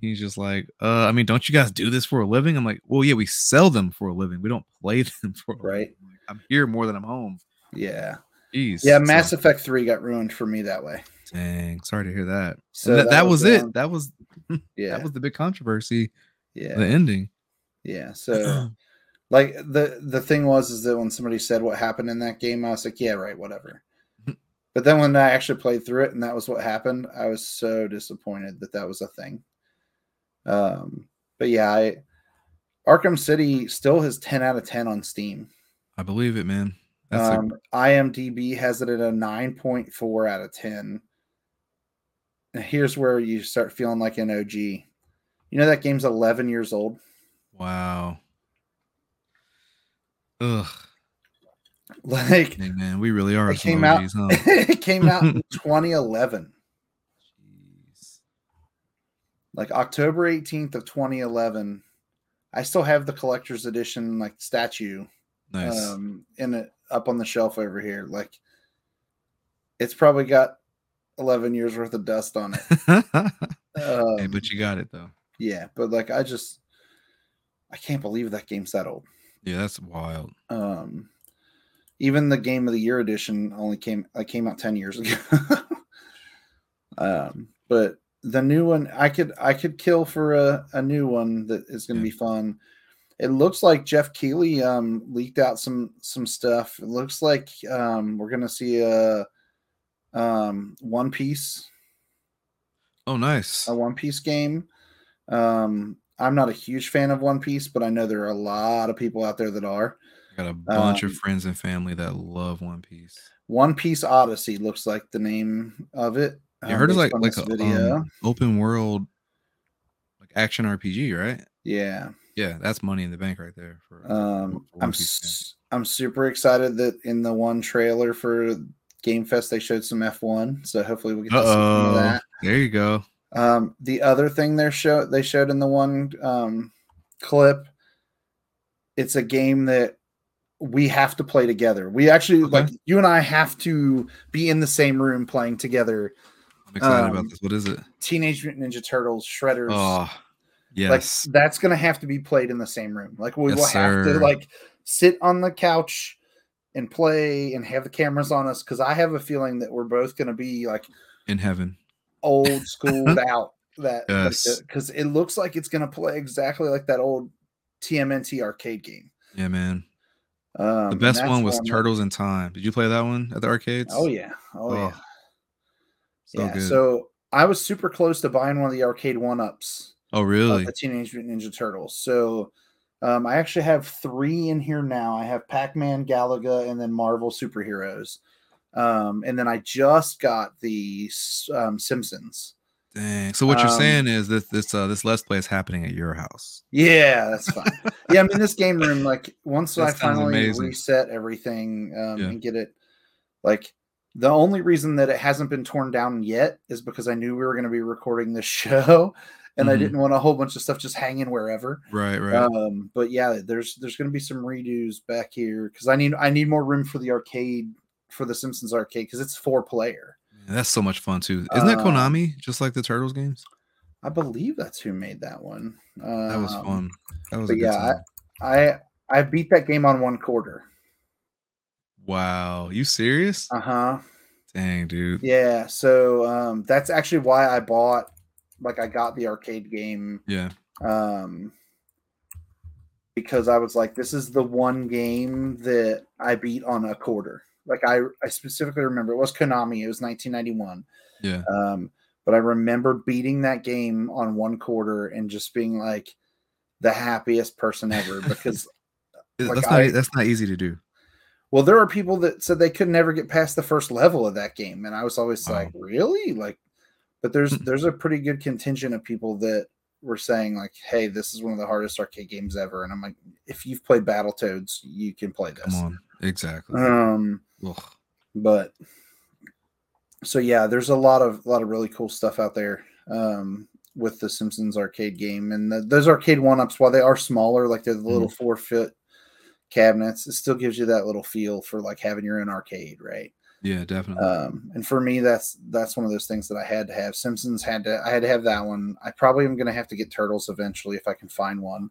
He's just like, "Uh, I mean, don't you guys do this for a living?" I'm like, "Well, yeah, we sell them for a living. We don't play them for a Right. living. I'm here more than I'm home." yeah, Jeez. yeah. So- Mass Effect Three got ruined for me that way. dang, sorry to hear that. So And that, that was, one- it. That was Yeah, that was the big controversy. yeah, The ending. Yeah. So. Like the the thing was is that when somebody said what happened in that game, I was like, yeah, right, whatever. But then when I actually played through it and that was what happened, I was so disappointed that that was a thing. Um, but yeah, I Arkham City still has 10 out of 10 on Steam. I believe it, man. That's a- Um, IMDb has it at a 9.4 out of 10. And here's where you start feeling like an OG. You know that game's 11 years old. Wow. Ugh. Like Dang, man, we really are. it some came out huh? it came out in 2011 Jeez. like october 18th of 2011 i still have the collector's edition like statue Nice. um in it up on the shelf over here like it's probably got 11 years worth of dust on it um, hey, but you got it though. yeah but like i just i can't believe that game's that old Yeah, that's wild. um even the game of the year edition only came like came out 10 years ago um but the new one i could i could kill for a, a new one that is going to Yeah. be fun it looks like Geoff Keighley um leaked out some some stuff it looks like um we're going to see a um one piece Oh, nice. a one piece game um i'm not a huge fan of one piece but i know there are a lot of people out there that are I got a bunch Um, of friends and family that love One Piece. One Piece Odyssey looks like the name of it. I um, heard it's like like a video. um, open world like action RPG, right? yeah. Yeah, that's money in the bank right there. For, for Um, One I'm Piece fans. s- I'm super excited that in the one trailer for Game Fest they showed some F1, so hopefully we get to see some of that. There you go. Um, the other thing they show they showed in the one um, clip, it's a game that we have to play together. We actually Okay. like you and I have to be in the same room playing together. I'm excited Um, about this. What is it? Teenage Mutant Ninja Turtles Shredders. Oh, like that's gonna have to be played in the same room. Like we Yes, will have to like sit on the couch and play and have the cameras on us because I have a feeling that we're both gonna be like in heaven. Old schooled out that Yes. because it looks like it's gonna play exactly like that old TMNT arcade game. Yeah, man. Um, The best one was Turtles in Time. Did you play that one at the arcades? Oh yeah, oh, yeah, So yeah. good. So I was super close to buying one of the arcade one ups. oh, really? the Teenage Mutant Ninja Turtles. So um, I actually have three in here now. I have Pac Man, Galaga, and then Marvel superheroes. Um, and then I just got the um, Simpsons. Dang. So what you're um, saying is that this uh this let's play is happening at your house. Yeah, that's fine. yeah, I mean this game room, like once That I finally amazing. reset everything um, Yeah. and get it, like the only reason that it hasn't been torn down yet is because I knew we were going to be recording this show, and I Mhm. didn't want a whole bunch of stuff just hanging wherever. Right, right. Um, but yeah, there's there's going to be some redos back here because I need I need more room for the arcade for the Simpsons arcade because it's four player. Man, that's so much fun too. Isn't that um, Konami just like the Turtles games? I believe that's who made that one. Um, That was fun. That was a but good yeah, time. I I beat that game on one quarter. Wow. You serious? Uh huh. Dang, dude. Yeah. So um, that's actually why I bought like I got the arcade game Yeah. um because I was like, this is the one game that I beat on a quarter. Like I, I specifically remember it was Konami. It was 1991. Yeah. Um, but I remember beating that game on one quarter and just being like the happiest person ever because like that's not I- that's not easy to do. well, there are people that said they could never get past the first level of that game, and I was always Wow. like, really? Like, but there's Hmm. there's a pretty good contingent of people that were saying like, hey, this is one of the hardest arcade games ever, and I'm like, if you've played Battletoads, you can play this. Come on. Exactly. Um, Ugh. but so yeah, there's a lot of a lot of really cool stuff out there um, with the Simpsons arcade game, and the, those arcade one ups, while they are smaller, like they're the little four foot cabinets, it still gives you that little feel for like having your own arcade, right? Yeah, definitely. Um, and for me, that's that's one of those things that I had to have. Simpsons had to, I had to have that one. I probably am going to have to get Turtles eventually if I can find one.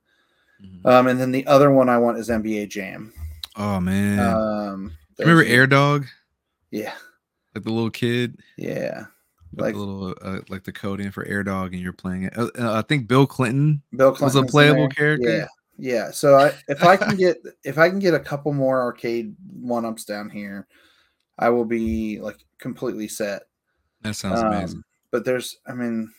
Mhm. Um, and then the other one I want is NBA Jam. oh man. Um, Remember Air Dog? Yeah, Like the little kid? yeah. Like the little uh, like the code in for Air Dog and you're playing it. Uh, uh, I think Bill Clinton Bill Clinton was a playable character. Yeah, yeah. So I, if I can get if I can get a couple more arcade one ups down here, I will be like completely set. That sounds amazing. Um, but there's, I mean,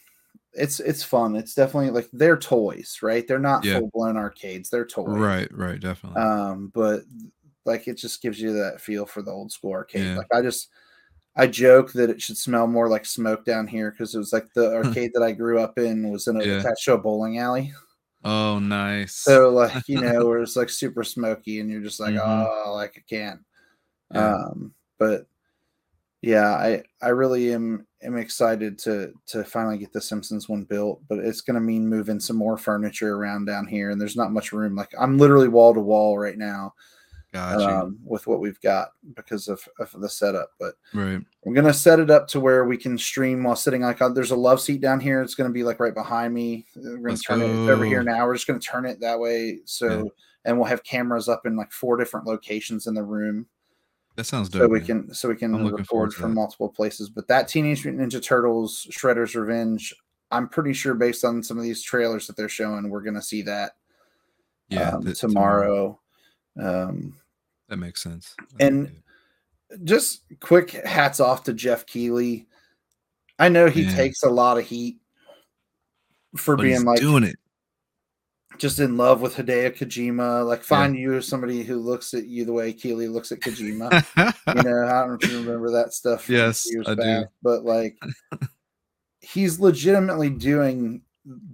it's it's fun. It's definitely like they're toys, right? They're not Yeah. full blown arcades. They're toys, Right, right, definitely. Um, but like it just gives you that feel for the old school arcade. Yeah. Like I just. I joke that it should smell more like smoke down here because it was like the arcade that I grew up in was in a Yeah. attached to a bowling alley. oh, nice. So like you know, where it's like super smoky, and you're just like, Mhm. oh, like I can't. Yeah. Um, but yeah, I I really am am excited to to finally get the Simpsons one built, but it's gonna mean moving some more furniture around down here, and there's not much room. Like I'm literally wall to wall right now. Um, with what we've got because of, of the setup. But right. I'm gonna set it up to where we can stream while sitting like on, there's a love seat down here. It's gonna be like right behind me. We're gonna Let's turn it over here now. We're just gonna turn it that way. So and we'll have cameras up in like four different locations in the room. That sounds dope. So we man. can so we can I'm record from multiple places. But that Teenage Mutant Ninja Turtles Shredder's Revenge, I'm pretty sure based on some of these trailers that they're showing, we're gonna see that yeah, um, th- tomorrow. Um, That makes sense. And- just quick hats off to Geoff Keighley. I know he Yeah. takes a lot of heat for But being like doing it. just in love with Hideo Kojima. Like, find you somebody who looks at you the way Keighley looks at Kojima. you know, I don't know if you remember that stuff. Yes, years I do. But like, he's legitimately doing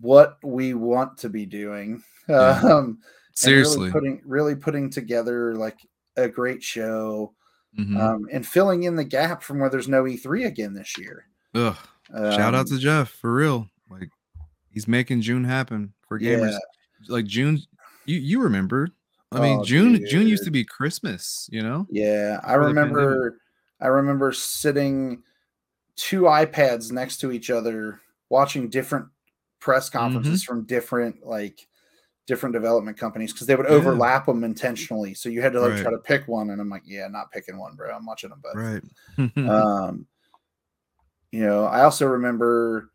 what we want to be doing. Yeah. Um, Seriously. really putting really putting together like a great show Mhm. um, and filling in the gap from where there's no E3 again this year. Ugh. Shout out Um, to Geoff for real. Like he's making June happen for gamers. Yeah. Like June, you you remember? I mean, Oh, June June used to be Christmas. You know? Yeah, I remember. I remember sitting two iPads next to each other, watching different press conferences Mm-hmm. from different like different development companies because they would Yeah. overlap them intentionally. So you had to like Right. try to pick one, and I'm like, yeah, not picking one, bro. I'm watching them both. Right. um, you know, I also remember,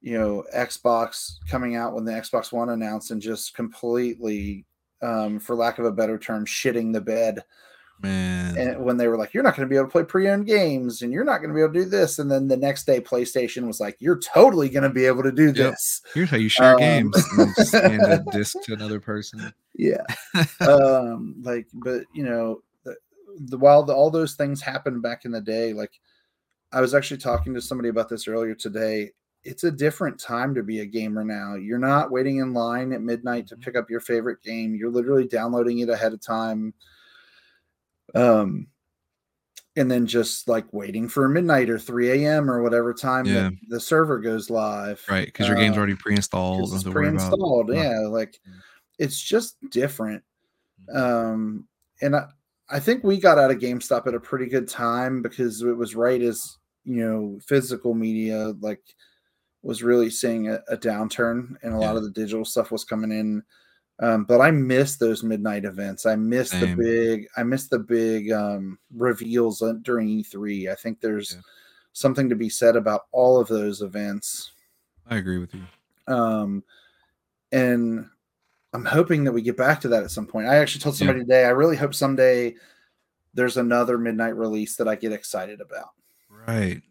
you know, Xbox coming out when the Xbox One announced and just completely, um, for lack of a better term, shitting the bed Man. and when they were like, "You're not going to be able to play pre-owned games, and you're not going to be able to do this," and then the next day, PlayStation was like, "You're totally going to be able to do this." Here's how you share um, games. And hand a disc to another person. Yeah, um, like, but you know, the, the while the, all those things happened back in the day, like, I was actually talking to somebody about this earlier today. It's a different time to be a gamer now. You're not waiting in line at midnight to pick up your favorite game. You're literally downloading it ahead of time. Um, and then just like waiting for midnight or 3 a.m. or whatever time Yeah. that the server goes live. Right. Because your game's Uh, already pre installed. It's have to worry about pre-installed. nothing. Yeah, like it's just different. Mhm. Um, and I, I think we got out of GameStop at a pretty good time because it was right as you know physical media like was really seeing a, a downturn, and a lot of the digital stuff was coming in. Um, but I miss those midnight events. I miss the big. I miss the big um, reveals during E3. I think there's Yeah. something to be said about all of those events. I agree with you. Um, and I'm hoping that we get back to that at some point. I actually told Yeah. somebody today, I really hope someday there's another midnight release that I get excited about. Right.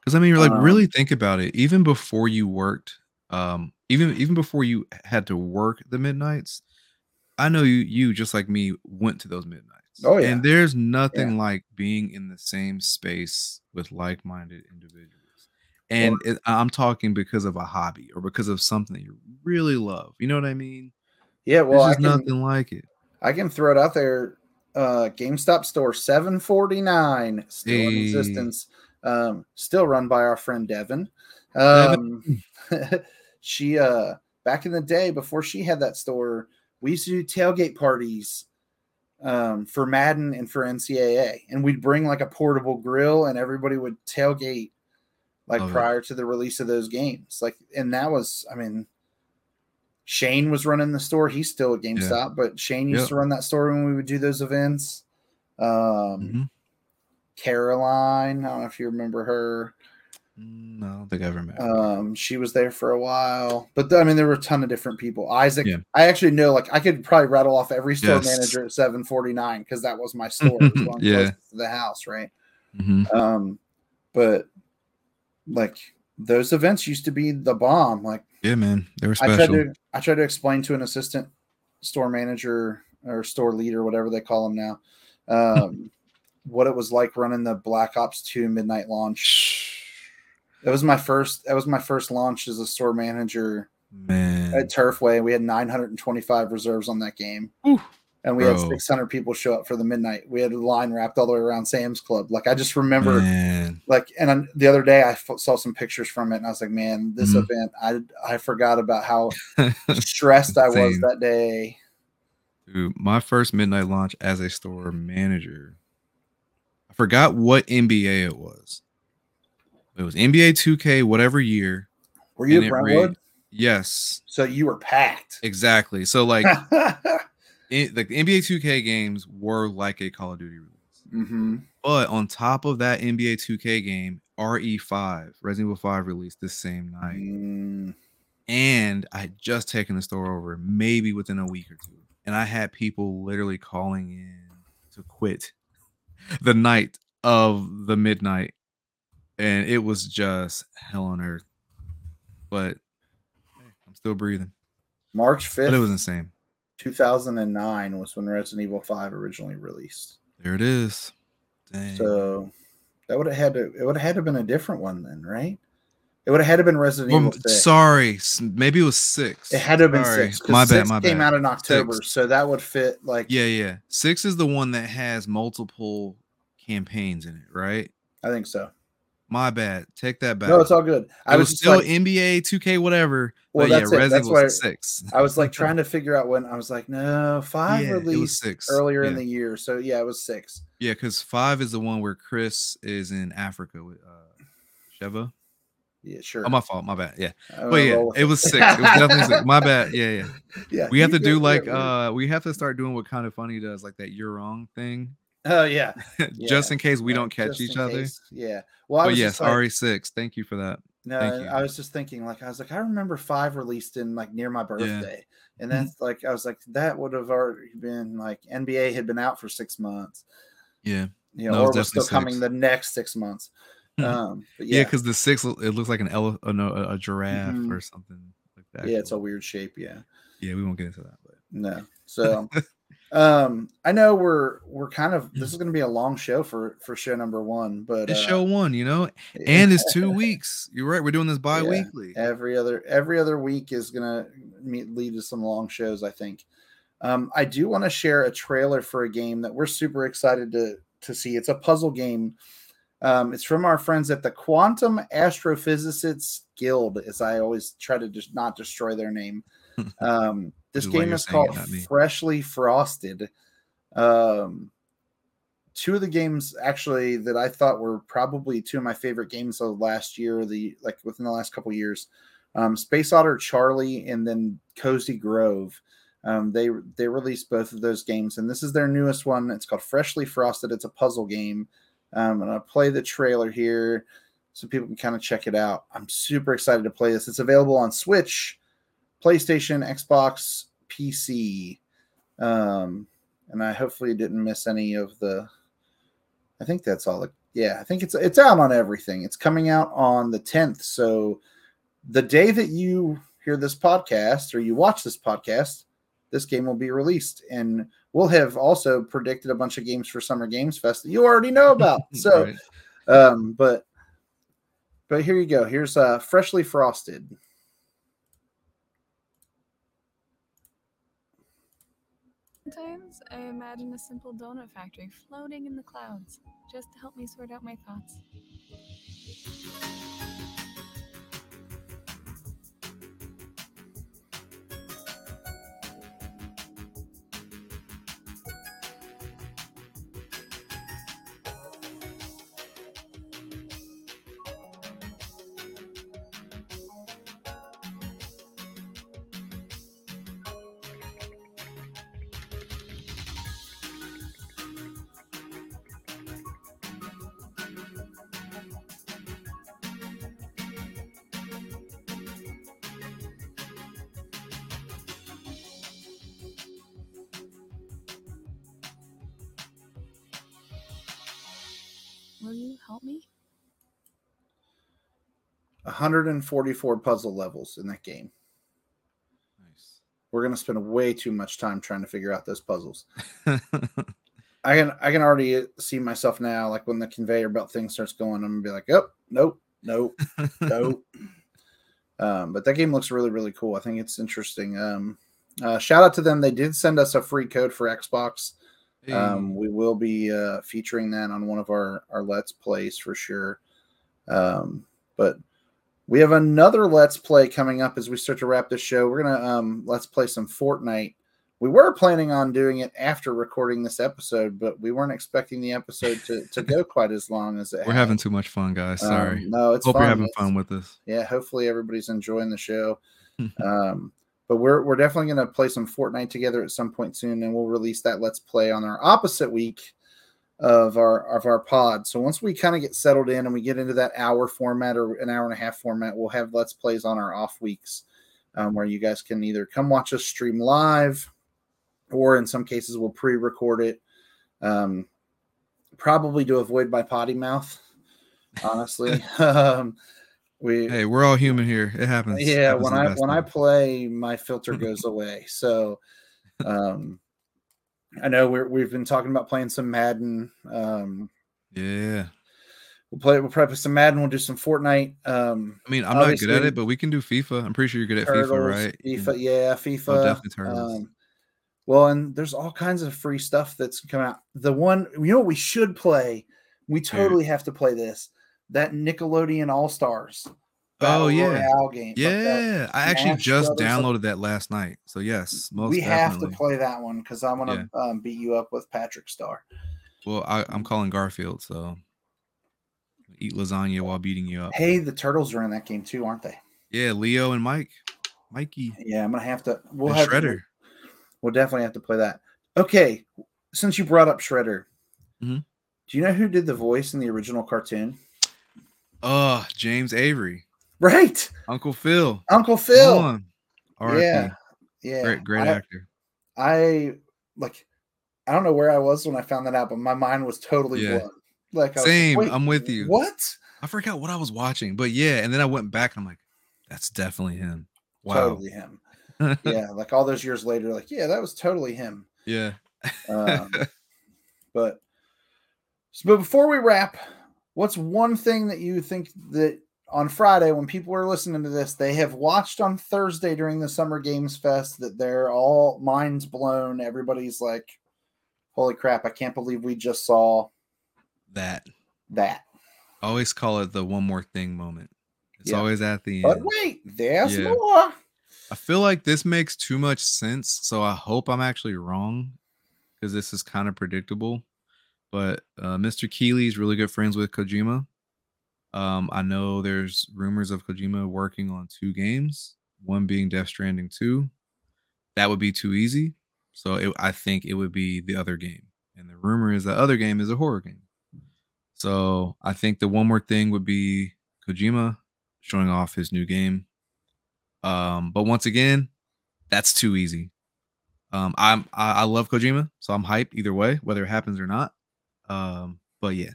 Because I mean, you're like Um, really think about it. Even before you worked, um, even even before you had to work the midnights, I know you you just like me went to those midnights. Oh, yeah. And there's nothing like being in the same space with like-minded individuals. And it, I'm talking because of a hobby or because of something you really love. You know what I mean? Yeah, well, there's can, nothing like it. I can throw it out there. Uh, GameStop store 749 still in existence. Um, still run by our friend Devin. Um, she uh back in the day before she had that store, we used to do tailgate parties um for Madden and for NCAA, and we'd bring like a portable grill, and everybody would tailgate like prior to the release of those games. Like, and that was, I mean, Shane was running the store. He's still at GameStop, but Shane used Yep. to run that store when we would do those events. Um, Mhm. Caroline, I don't know if you remember her. Mm, No, I don't think I ever met. Um, she was there for a while, but I mean, there were a ton of different people. Isaac, Yeah. I actually know, like, I could probably rattle off every store Yes. manager at 749 because that was my store. Was Yeah. the house, right? Mhm. Um, but like those events used to be the bomb. Like, Yeah, man, they were I tried special. to I tried to explain to an assistant store manager or store leader, whatever they call them now, um, what it was like running the Black Ops 2 midnight launch. That was my first. That was my first launch as a store manager Man, at Turfway. We had 925 reserves on that game, Whew. and we had 600 people show up for the midnight. We had a line wrapped all the way around Sam's Club. Like I just remember man. like and then the other day I f- saw some pictures from it and I was like, man, this Mhm. event, I I forgot about how stressed I was that day. Dude, my first midnight launch as a store manager. I forgot what NBA it was. It was NBA 2K, whatever year. Were you at Brentwood? read- Yes, so you were packed. exactly. So like, it, like the NBA 2K games were like a Call of Duty release. hmm But on top of that NBA 2K game, RE5, Resident Evil 5 released this same night. Mm, and I had just taken the store over, maybe within a week or two, and I had people literally calling in to quit the night of the midnight, and it was just hell on earth. But hey, I'm still breathing. March But it was insane. two thousand and nine, was when Resident Evil Five originally released. There it is. Dang. So that would have had to. It would have had to been a different one then, right? It would have had to been Resident Well, Evil Six. sorry, maybe it was six. It had to have been Sorry. six. My bad. six My came bad. out in October, Six. so that would fit. Like, Yeah, yeah. Six is the one that has multiple campaigns in it, right? I think so. My bad. Take that back. No, it's all good. I it was was still like, NBA 2K, whatever. Well, but yeah, that's it. Resident That's why- was six. I was like trying to figure out when. I was like, no, five Yeah, released six. earlier in the year, so yeah, it was six. Yeah, because five is the one where Chris is in Africa with uh Sheva. Yeah, sure. Oh, my fault. My bad. Yeah. But yeah, it was six. It was definitely six. My bad. Yeah, yeah. yeah, We have to do like uh we have to start doing what kind of funny does, like that you're wrong thing. Oh yeah, just Yeah, in case we yeah, don't catch each other. case. Yeah. Well, I But was yes, like, RE6. Thank you for that. no. I was just thinking like I was like I remember five released in like near my birthday, and Mm-hmm. that's like I was like that would have already been like NBA had been out for six months, Yeah. you know, No, or was still definitely coming the next six months. Um, but Yeah, yeah, because the six it looks like an ele- uh, no, a, a giraffe Mhm. or something like that. yeah, it's a weird shape. Yeah. Yeah, we won't get into that. But No. So um I know we're we're kind of this is gonna be a long show for for show number one, but it's uh, show one, you know, and it's two weeks. You're right. We're doing this bi-weekly. every other every other week is gonna lead to some long shows, I think. Um, I do want to share a trailer for a game that we're super excited to to see. It's a puzzle game. Um, it's from our friends at the Quantum Astrophysicists Guild, as I always try to just not destroy their name. Um, this is game is called. Freshly Frosted. Um, two of the games actually that I thought were probably two of my favorite games of last year, the like within the last couple years, um, Space Otter Charlie and then Cozy Grove. Um, they they released both of those games, and this is their newest one. It's called Freshly Frosted. It's a puzzle game. Um, and I'll play the trailer here so people can kind of check it out. I'm super excited to play this. It's available on Switch, PlayStation, Xbox, PC. Um, and I hopefully didn't miss any of the. I think that's all. The, yeah, I think it's it's out on everything. It's coming out on the 10th. So the day that you hear this podcast or you watch this podcast, this game will be released, and we'll have also predicted a bunch of games for Summer Games Fest that you already know about. So, Right. um, but but here you go. Here's uh freshly frosted. Sometimes I imagine a simple donut factory floating in the clouds just to help me sort out my thoughts. Will you help me? 144 puzzle levels in that game. Nice. We're gonna spend way too much time trying to figure out those puzzles. I can I can already see myself now, like when the conveyor belt thing starts going, I'm gonna be like, oh, nope, nope, nope. Um, but that game looks really, really cool. I think it's interesting. Um, uh, shout out to them. They did send us a free code for Xbox. Um, we will be uh, featuring that on one of our our Let's Plays for sure. Um, but we have another Let's Play coming up as we start to wrap this show. We're gonna um, Let's play some Fortnite. We were planning on doing it after recording this episode, but we weren't expecting the episode to, to go quite as long as it. We're has. having too much fun, guys. Um, Sorry. no, it's Hope fun. you're having It's- fun with this. yeah hopefully everybody's enjoying the show um but we're we're definitely going to play some fortnite together at some point soon and we'll release that let's play on our opposite week of our of our pod. So once we kind of get settled in and we get into that hour format or an hour and a half format we'll have let's plays on our off weeks um, where you guys can either come watch us stream live or in some cases we'll pre-record it um probably to avoid my potty mouth honestly. Um We Hey, we're all human here. It happens. yeah Happens when i when of i play my filter goes away so um i know we're, we've been talking about playing some madden um yeah. we'll play we'll probably some madden we'll do some fortnite um I mean, I'm not good at it, but we can do FIFA. I'm pretty sure you're good at turtles, FIFA, right? fifa yeah fifa Oh, definitely Turtles. um well and there's all kinds of free stuff that's coming out the one you know what we should play we totally have to play this that nickelodeon all-stars Oh, yeah. Game. Yeah, I actually just downloaded that last night. So yes, most we have to play that one because I want to um, beat you up with Patrick Star. Well, I, I'm calling Garfield, so eat lasagna while beating you up. Hey, the turtles are in that game too, aren't they? Yeah, Leo and Mike, Mikey, Yeah, I'm gonna have to. We'll and have Shredder. We'll definitely have to play that. Okay, since you brought up Shredder, Mhm. do you know who did the voice in the original cartoon? Oh, James Avery, Right, Uncle Phil. Uncle Phil. on. Yeah, yeah. Great, great I, actor. I like. I don't know where I was when I found that out, but my mind was totally Yeah. blown. Like I was like, Same. I'm with you. What? I forgot what I was watching, but yeah, and then I went back and I'm like, that's definitely him. Wow. Totally him. yeah, like all those years later, like yeah, that was totally him. yeah. Um, but so, but before we wrap, what's one thing that you think that on Friday when people are listening to this, they have watched on Thursday during the Summer Games Fest that they're all minds blown. Everybody's like, "Holy crap! I can't believe we just saw that. that." I always call it the one more thing moment. It's Yeah. always at the end. But wait, there's Yeah. more. I feel like this makes too much sense, so I hope I'm actually wrong because this is kind of predictable. But uh, Mr. Keighley is really good friends with Kojima. Um, I know there's rumors of Kojima working on two games, one being Death Stranding 2. That would be too easy. So it, I think it would be the other game. And the rumor is the other game is a horror game. So I think the one more thing would be Kojima showing off his new game. Um, but once again, that's too easy. Um, I'm I, I love Kojima, so I'm hyped either way, whether it happens or not. Um, but yeah,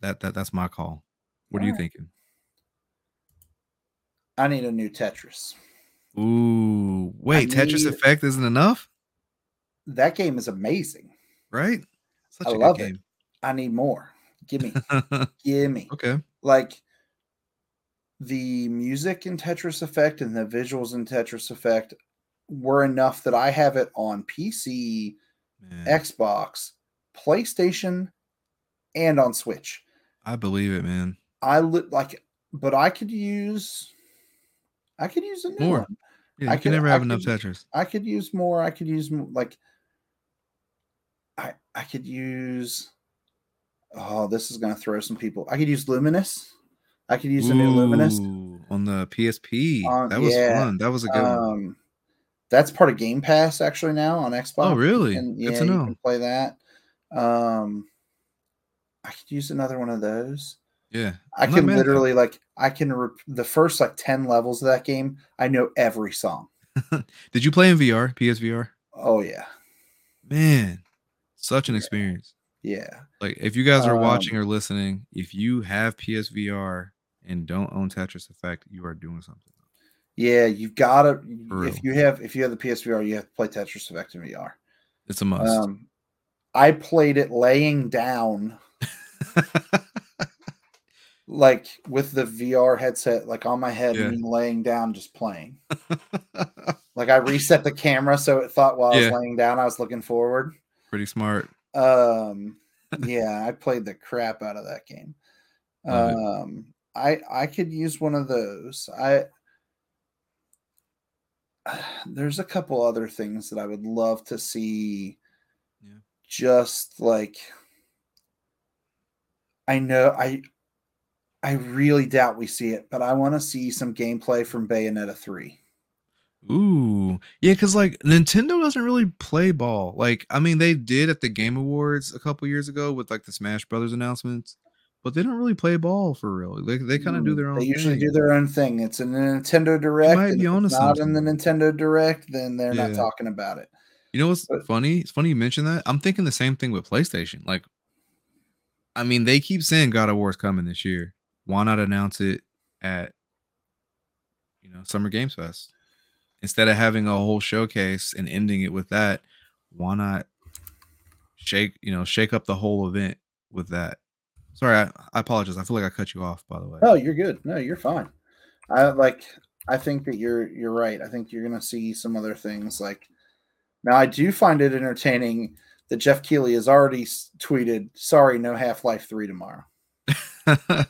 that that that's my call. What are you Alright. thinking? I need a new Tetris. Ooh, wait, Tetris need- Effect isn't enough, That game is amazing. right? Such I a love it. I need more. Give me, give me. okay. like the music in Tetris Effect and the visuals in Tetris Effect were enough that I have it on PC, Man, Xbox, PlayStation, and on Switch. I believe it, man. I li- like, but I could use, I could use a new More. one. Yeah, I could- can never have enough Tetris. I could use more. I could use like, I I could use. Oh, this is gonna throw some people. I could use Lumines. I could use the new Lumines. On the PSP. Um, that was yeah, fun. That was a good one. Um, that's part of Game Pass actually now on Xbox. Oh, really? And Good yeah, to you can play that. Um, I could use another one of those. Yeah, I I'm can mad at that. literally like I can rep- the first like ten levels of that game. I know every song. Did you play in VR, PSVR? Oh yeah, Man, such an Yeah. experience. yeah. Like if you guys are Um, watching or listening, if you have PSVR and don't own Tetris Effect, you are doing something. Yeah, you've got to. If you have, if you have the PSVR, you have to play Tetris Effect in VR. It's a must. Um, I played it laying down, like with the VR headset, like on my head, Yeah. and laying down, just playing. Like I reset the camera so it thought while I was laying down, I was looking forward. Pretty smart. Um, yeah, I played the crap out of that game. Love it. Um, I I could use one of those. I there's a couple other things that I would love to see. Yeah. Just like I know I I really doubt we see it, but I want to see some gameplay from Bayonetta 3. Ooh, yeah, because like Nintendo doesn't really play ball. Like, I mean, they did at the Game Awards a couple years ago with like the Smash Brothers announcements, but they don't really play ball for real. They they kind of do Mm, their own. They usually thing. do their own thing. It's in the Nintendo Direct. might be it's not in the. Nintendo Direct, then they're not talking about it. You know what's But- funny? It's funny you mention that. I'm thinking the same thing with PlayStation. Like, I mean, they keep saying God of War is coming this year. Why not announce it at you know, Summer Games Fest. Instead of having a whole showcase and ending it with that, why not shake, you know, shake up the whole event with that? Sorry, I, I apologize. I feel like I cut you off, by the way. No, you're good. No, you're fine. I like I think that you're you're right. I think you're gonna see some other things like now I do find it entertaining that Geoff Keighley has already tweeted, sorry, no Half Life 3 tomorrow. I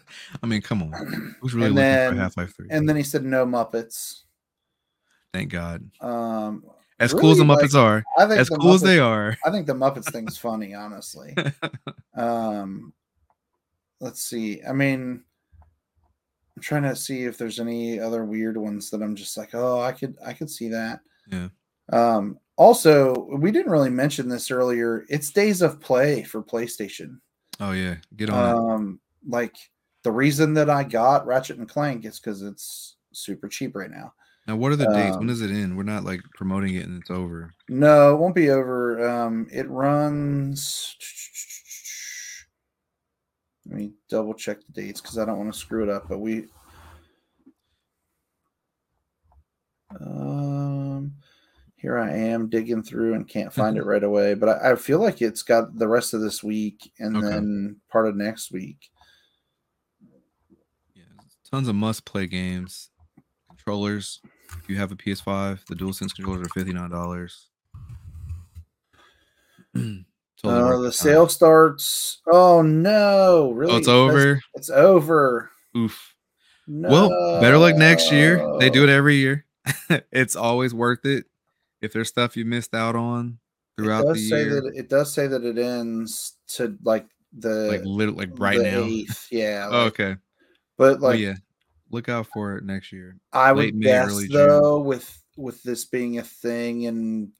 mean, come on. Who's really And looking then- for Half Life 3? And then he said no Muppets. Thank God. Um As cool as the Really, Muppets are, I think as cool as they are, I think the Muppets thing's funny, honestly. Um, let's see. I mean, I'm trying to see if there's any other weird ones that I'm just like, oh, I could, I could see that. Yeah. Um, also, we didn't really mention this earlier. It's days of play for PlayStation. oh yeah, get on it. Um, like the reason that I got Ratchet and Clank is because it's super cheap right now. Now, what are the dates? um, When does it end? We're not like promoting it and it's over. No, it won't be over. Um, it runs. Let me double check the dates because I don't want to screw it up. But we. Um, here I am digging through and can't find it right away. But I, I feel like it's got the rest of this week and Okay. then part of next week. Yeah, tons of must-play games. Controllers. If you have a PS5, the DualSense controllers are fifty nine dollars. Uh, the sale starts. Oh no! Really? Oh, it's over. It's over. Oof. No. Well, better luck next year. They do it every year. it's always worth it. If there's stuff you missed out on throughout it the does say year, that it does say that it ends to like the like literally, like right now. 8th, yeah. Oh, okay. But oh like yeah, look out for it next year. I late would May, guess early June. though, with with this being a thing, and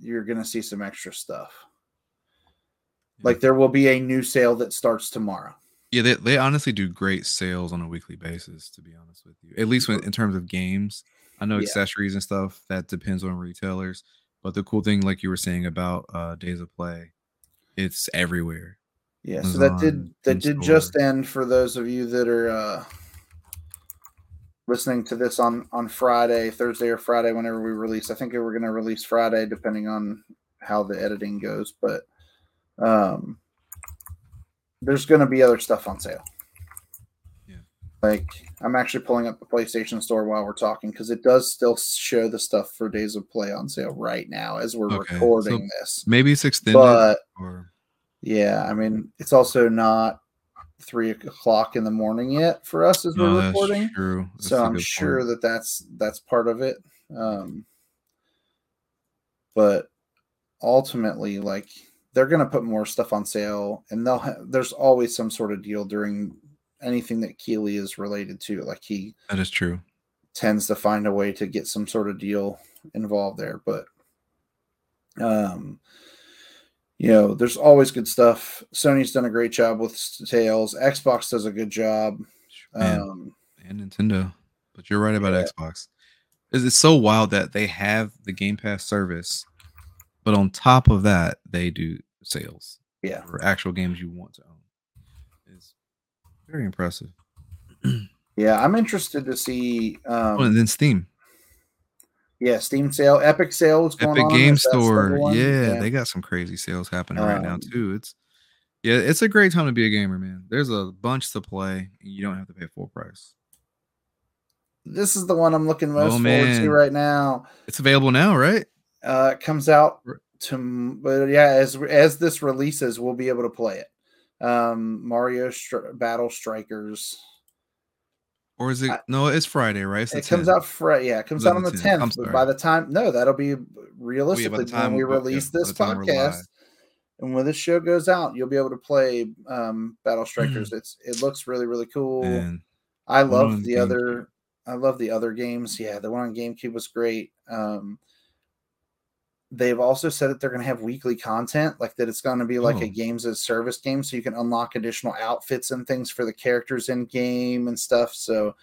you're gonna see some extra stuff. Yeah. Like there will be a new sale that starts tomorrow. Yeah, they, they honestly do great sales on a weekly basis, to be honest with you. At least when, in terms of games. I know Yeah. accessories and stuff, that depends on retailers. But the cool thing, like you were saying about uh days of play, it's everywhere. Yeah, so that did that did store. just end for those of you that are uh listening to this on on Friday, Thursday or Friday, whenever we release. I think we're going to release Friday, depending on how the editing goes. But um, there's going to be other stuff on sale. Like I'm actually pulling up the PlayStation Store while we're talking because it does still show the stuff for Days of Play on sale right now as we're Okay, so recording this. Maybe it's extended But or yeah, I mean, it's also not three o'clock in the morning yet for us as no, we're recording. true. That's So I'm sure point. that that's that's part of it. Um, but ultimately, like they're gonna put more stuff on sale, and they'll ha- there's always some sort of deal during anything that Keighley is related to. Like he that is true. tends to find a way to get some sort of deal involved there. But um you know, there's always good stuff. Sony's done a great job with sales. Xbox does a good job. Man, Um and Nintendo. But you're right about yeah. Xbox. It's, it's so wild that they have the Game Pass service, but on top of that, they do sales yeah. for actual games you want to own. Very impressive. Yeah, I'm interested to see um oh, and then Steam, yeah, Steam sale, Epic sales, going Epic on. Game if that's the Store. one. Yeah, they got some crazy sales happening right now Um, too. It's yeah, it's a great time to be a gamer, man. There's a bunch to play, and you don't have to pay full price. this is the one I'm looking most Oh, forward to right now. It's available now, right? Uh, it comes out to, but yeah, as as this releases, we'll be able to play it. Um, Mario Stri- Battle Strikers. Or is it? I- no, it's Friday, right? It's It comes out Friday. Yeah, it comes out on the 10th. tenth. But by the time, no, that'll be realistically time when we yeah, release by this the time we're podcast. And when this show goes out, you'll be able to play um, Battle Strikers. it's it looks really really cool. Man, I love the GameCube. other. I love the other games. Yeah, the one on GameCube was great. Um, they've also said that they're going to have weekly content, like that it's going to be like a Oh. games as service game, so you can unlock additional outfits and things for the characters in game and stuff. So,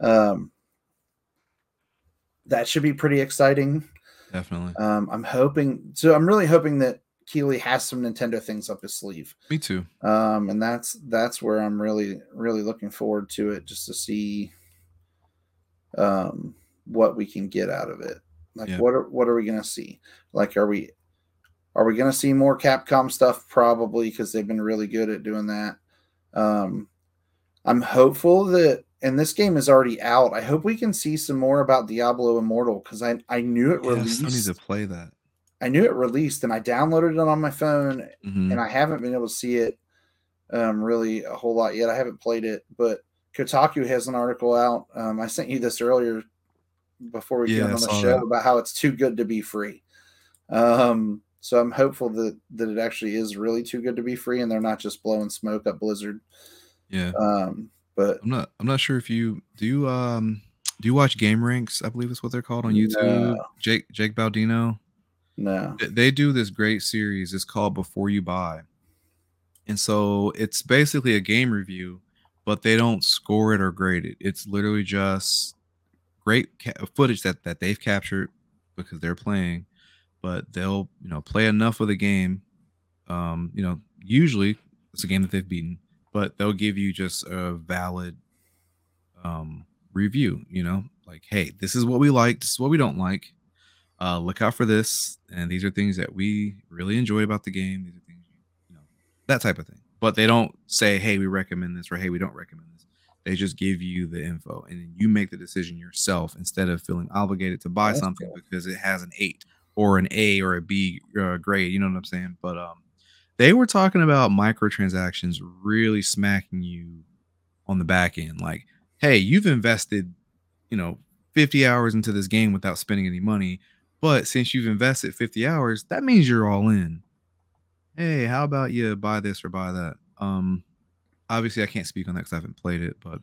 um, that should be pretty exciting. definitely. Um, I'm hoping. So I'm really hoping that Keighley has some Nintendo things up his sleeve Me too. um and that's that's where i'm really really looking forward to it just to see um, what we can get out of it. Like, Yeah. what are what are we gonna see? Like, are we are we gonna see more Capcom stuff? Probably because they've been really good at doing that. Um, I'm hopeful that, and this game is already out. I hope we can see some more about Diablo Immortal because I I knew it Yeah, I need to play that. I knew it released, and I downloaded it on my phone, Mhm. and I haven't been able to see it um, really a whole lot yet. I haven't played it, but Kotaku has an article out. Um, I sent you this earlier before we Yeah, get on the show that. about how it's too good to be free. Um, so I'm hopeful that that it actually is really too good to be free, and they're not just blowing smoke up Blizzard. Yeah. Um, but I'm not I'm not sure if you do you um do you watch GameRanx? I believe is what they're called on YouTube. No. Jake Jake Baldino. no, Th- They do this great series. It's called Before You Buy. And so it's basically a game review, but they don't score it or grade it. It's literally just great ca- footage that that they've captured because they're playing, but they'll, you know, play enough of the game um, you know, usually it's a game that they've beaten, but they'll give you just a valid um review, you know, like, hey, this is what we like, this is what we don't like. Uh look out for this, and these are things that we really enjoy about the game. These are things you know, that type of thing. But they don't say, hey, we recommend this or hey, we don't recommend this. They just give you the info and then you make the decision yourself instead of feeling obligated to buy That's something cool. because it has an eight or an A or a B uh, grade. You know what I'm saying? But um, they were talking about microtransactions really smacking you on the back end. Like, hey, you've invested, you know, 50 hours into this game without spending any money. But since you've invested 50 hours, that means you're all in. Hey, how about you buy this or buy that? Um, obviously, I can't speak on that because I haven't played it, but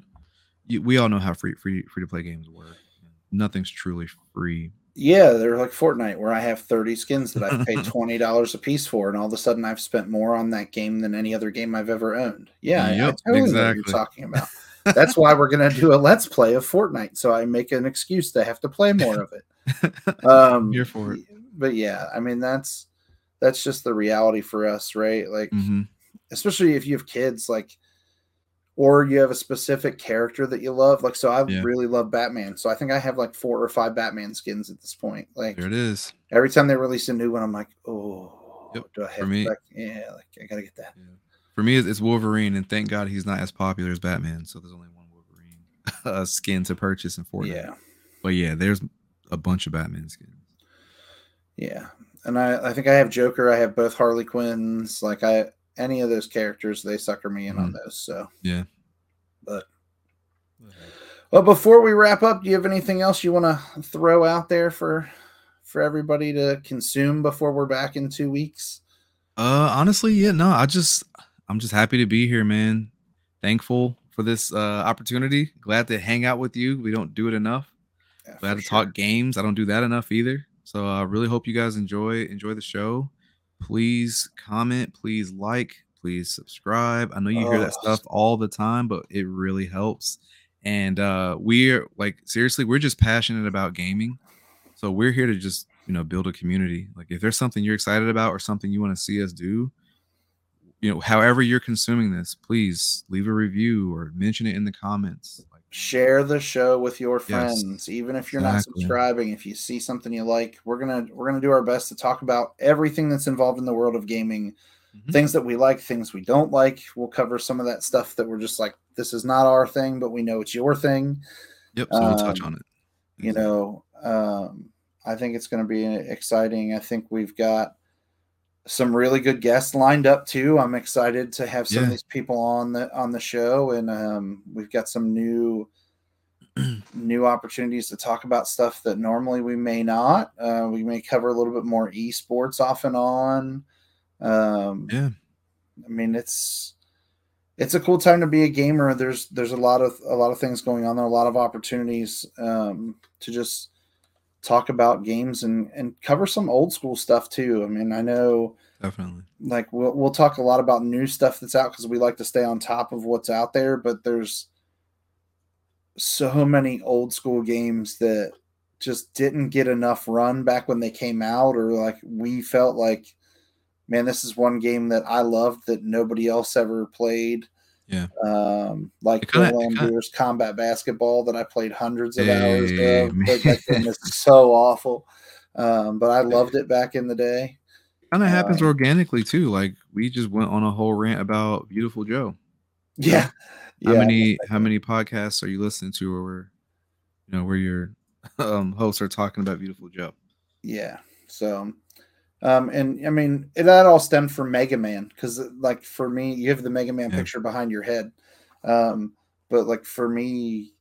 you, we all know how free free free to play games work. Nothing's truly free. yeah, they're like Fortnite, where I have 30 skins that I've paid twenty dollars a piece for, and all of a sudden I've spent more on that game than any other game I've ever owned. Yeah, I- I, Yep, totally exactly. you're talking about. That's why we're gonna do a let's play of Fortnite, so I make an excuse to have to play more of it. Um, Here for it. But yeah, I mean that's that's just the reality for us, right? Like, hmm especially if you have kids, like, or you have a specific character that you love. Like, so I Yeah. really love Batman, so I think I have like four or five Batman skins at this point. Like, There it is. every time they release a new one, I'm like, oh, Yep, do I have for me- like, yeah, like I gotta get that. For me, it's it's Wolverine, and thank God he's not as popular as Batman. So there's only one Wolverine uh, skin to purchase in Fortnite. Yeah, But yeah, there's a bunch of Batman skins. yeah, and I I think I have Joker. I have both Harley Quinns. Like I any of those characters, they sucker me in on those. So, Yeah. but well, before we wrap up, do you have anything else you want to throw out there for for everybody to consume before we're back in two weeks? Uh, honestly, yeah, no, I just, I'm just happy to be here, man. Thankful for this uh opportunity. Glad to hang out with you. We don't do it enough. Yeah, Glad to sure. talk games. I don't do that enough either. So I really hope you guys enjoy enjoy the show. Please comment, please like, please subscribe. I know you hear that Oh. stuff all the time, but it really helps. And uh we're like seriously, we're just passionate about gaming. So we're here to just, you know, build a community. Like if there's something you're excited about or something you want to see us do, you know, however you're consuming this, please leave a review or mention it in the comments. Share the show with your Yes, friends even if you're not subscribing if you see something you like we're gonna we're gonna do our best to talk about everything that's involved in the world of gaming Mhm. things that we like things we don't like. We'll cover some of that stuff that we're just like this is not our thing but we know it's your thing. Yep, so we'll touch Um, on it. you know um i think it's going to be exciting. I think we've got some really good guests lined up too i'm excited to have some Yeah. of these people on the on the show and um we've got some new new opportunities to talk about stuff that normally we may not uh we may cover a little bit more esports off and on um Yeah. I mean, it's it's a cool time to be a gamer. There's there's a lot of a lot of things going on there, a lot of opportunities um, to just talk about games and and cover some old school stuff too. I mean, I know Definitely. like we'll we'll talk a lot about new stuff that's out because we like to stay on top of what's out there, but there's so many old school games that just didn't get enough run back when they came out or like we felt like man this is one game that i loved that nobody else ever played Yeah. Um, like It kinda- Bill it combat basketball that I played hundreds of Hey, hours of. man. That game is so awful. Um, but I loved it back in the day. Kind of happens Um, organically too. Like we just went on a whole rant about Viewtiful Joe. Yeah. How Yeah. many how many podcasts are you listening to where you know where your um hosts are talking about Viewtiful Joe? Yeah. So, um, and I mean, it, that all stemmed from Mega Man because, like, for me, you have the Mega Man Yeah. picture behind your head. Um, but like for me,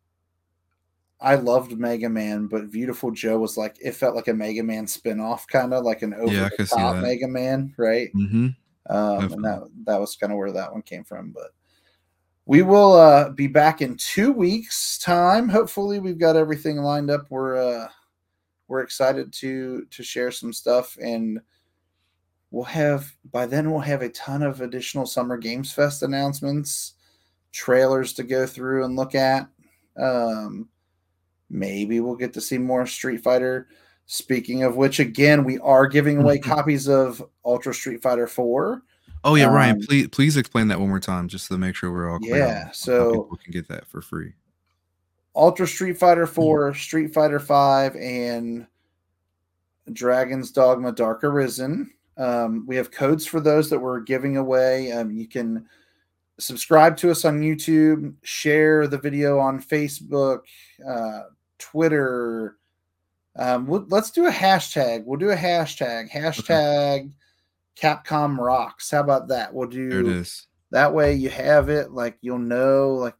I loved Mega Man, but Viewtiful Joe was like it felt like a Mega Man spin-off, kind of like an over Yeah, the top. Mega Man, right? Mm-hmm. um, and that that was kind of where that one came from. But we will uh, be back in two weeks' time. Hopefully, we've got everything lined up. We're uh, we're excited to to share some stuff, and we'll have by then we'll have a ton of additional Summer Games Fest announcements, trailers to go through and look at. Um, maybe we'll get to see more Street Fighter. Speaking of which, again, we are giving away copies of Ultra Street Fighter 4. Oh yeah, Ryan, Um, please please explain that one more time just to make sure we're all clear. Yeah, so- people can get that for free. Ultra Street Fighter 4, Street Fighter 5, and Dragon's Dogma Dark Arisen. Um, we have codes for those that we're giving away. Um, you can subscribe to us on YouTube, share the video on Facebook, uh, Twitter. Um, we'll- let's do a hashtag. We'll do a hashtag. Hashtag Capcom Rocks. How about that? We'll do There it is. that way you have it like you'll know like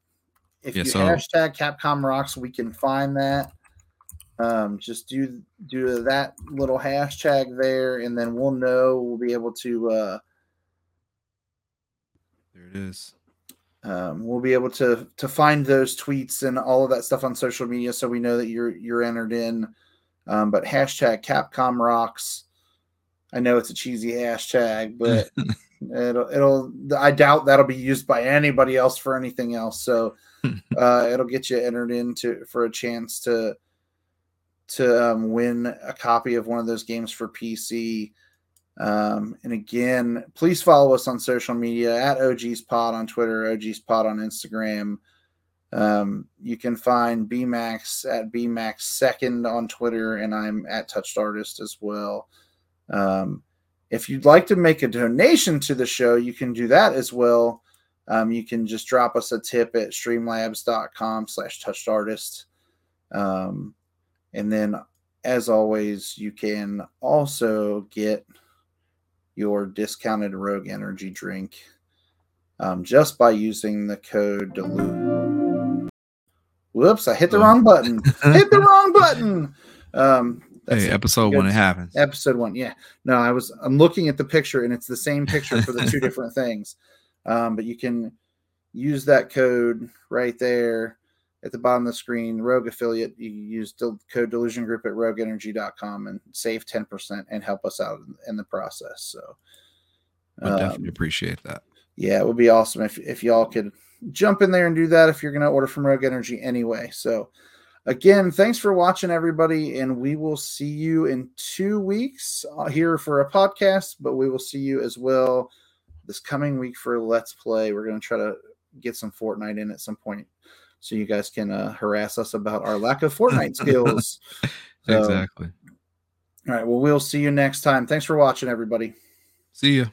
if Yeah, you so- hashtag capcom rocks we can find that. Um just do do that little hashtag there and then we'll know we'll be able to uh There it is. um, we'll be able to to find those tweets and all of that stuff on social media so we know that you're you're entered in. Um, but hashtag capcom rocks. I know it's a cheesy hashtag but it'll it'll i doubt that'll be used by anybody else for anything else so uh, it'll get you entered into for a chance to to um, win a copy of one of those games for pc um, and again, please follow us on social media at OG's Pod on Twitter, OG's Pod on Instagram. Um, you can find BMax at BMax Second on Twitter, and I'm at Touched Artist as well. Um, if you'd like to make a donation to the show, you can do that as well. Um, you can just drop us a tip at streamlabs.com slash touched artist. Um, and then, as always, you can also get your discounted Rogue Energy drink um, just by using the code DELUDE. Whoops, I hit the wrong button. hit the wrong button. Um, that's Hey, episode one, it happens. Episode one. Yeah. No, I was I'm looking at the picture and it's the same picture for the two different things. Um, but you can use that code right there at the bottom of the screen, Rogue affiliate. You use the code delusion group at rogueenergy.com and save 10% and help us out in, in the process. So I um, definitely appreciate that. yeah, it would be awesome if if y'all could jump in there and do that if you're going to order from Rogue Energy anyway. So again, thanks for watching everybody and we will see you in 2 weeks uh, here for a podcast, but we will see you as well this coming week for Let's Play. We're going to try to get some Fortnite in at some point so you guys can uh, harass us about our lack of Fortnite skills. So, exactly. All right, well we'll see you next time. Thanks for watching everybody. See ya.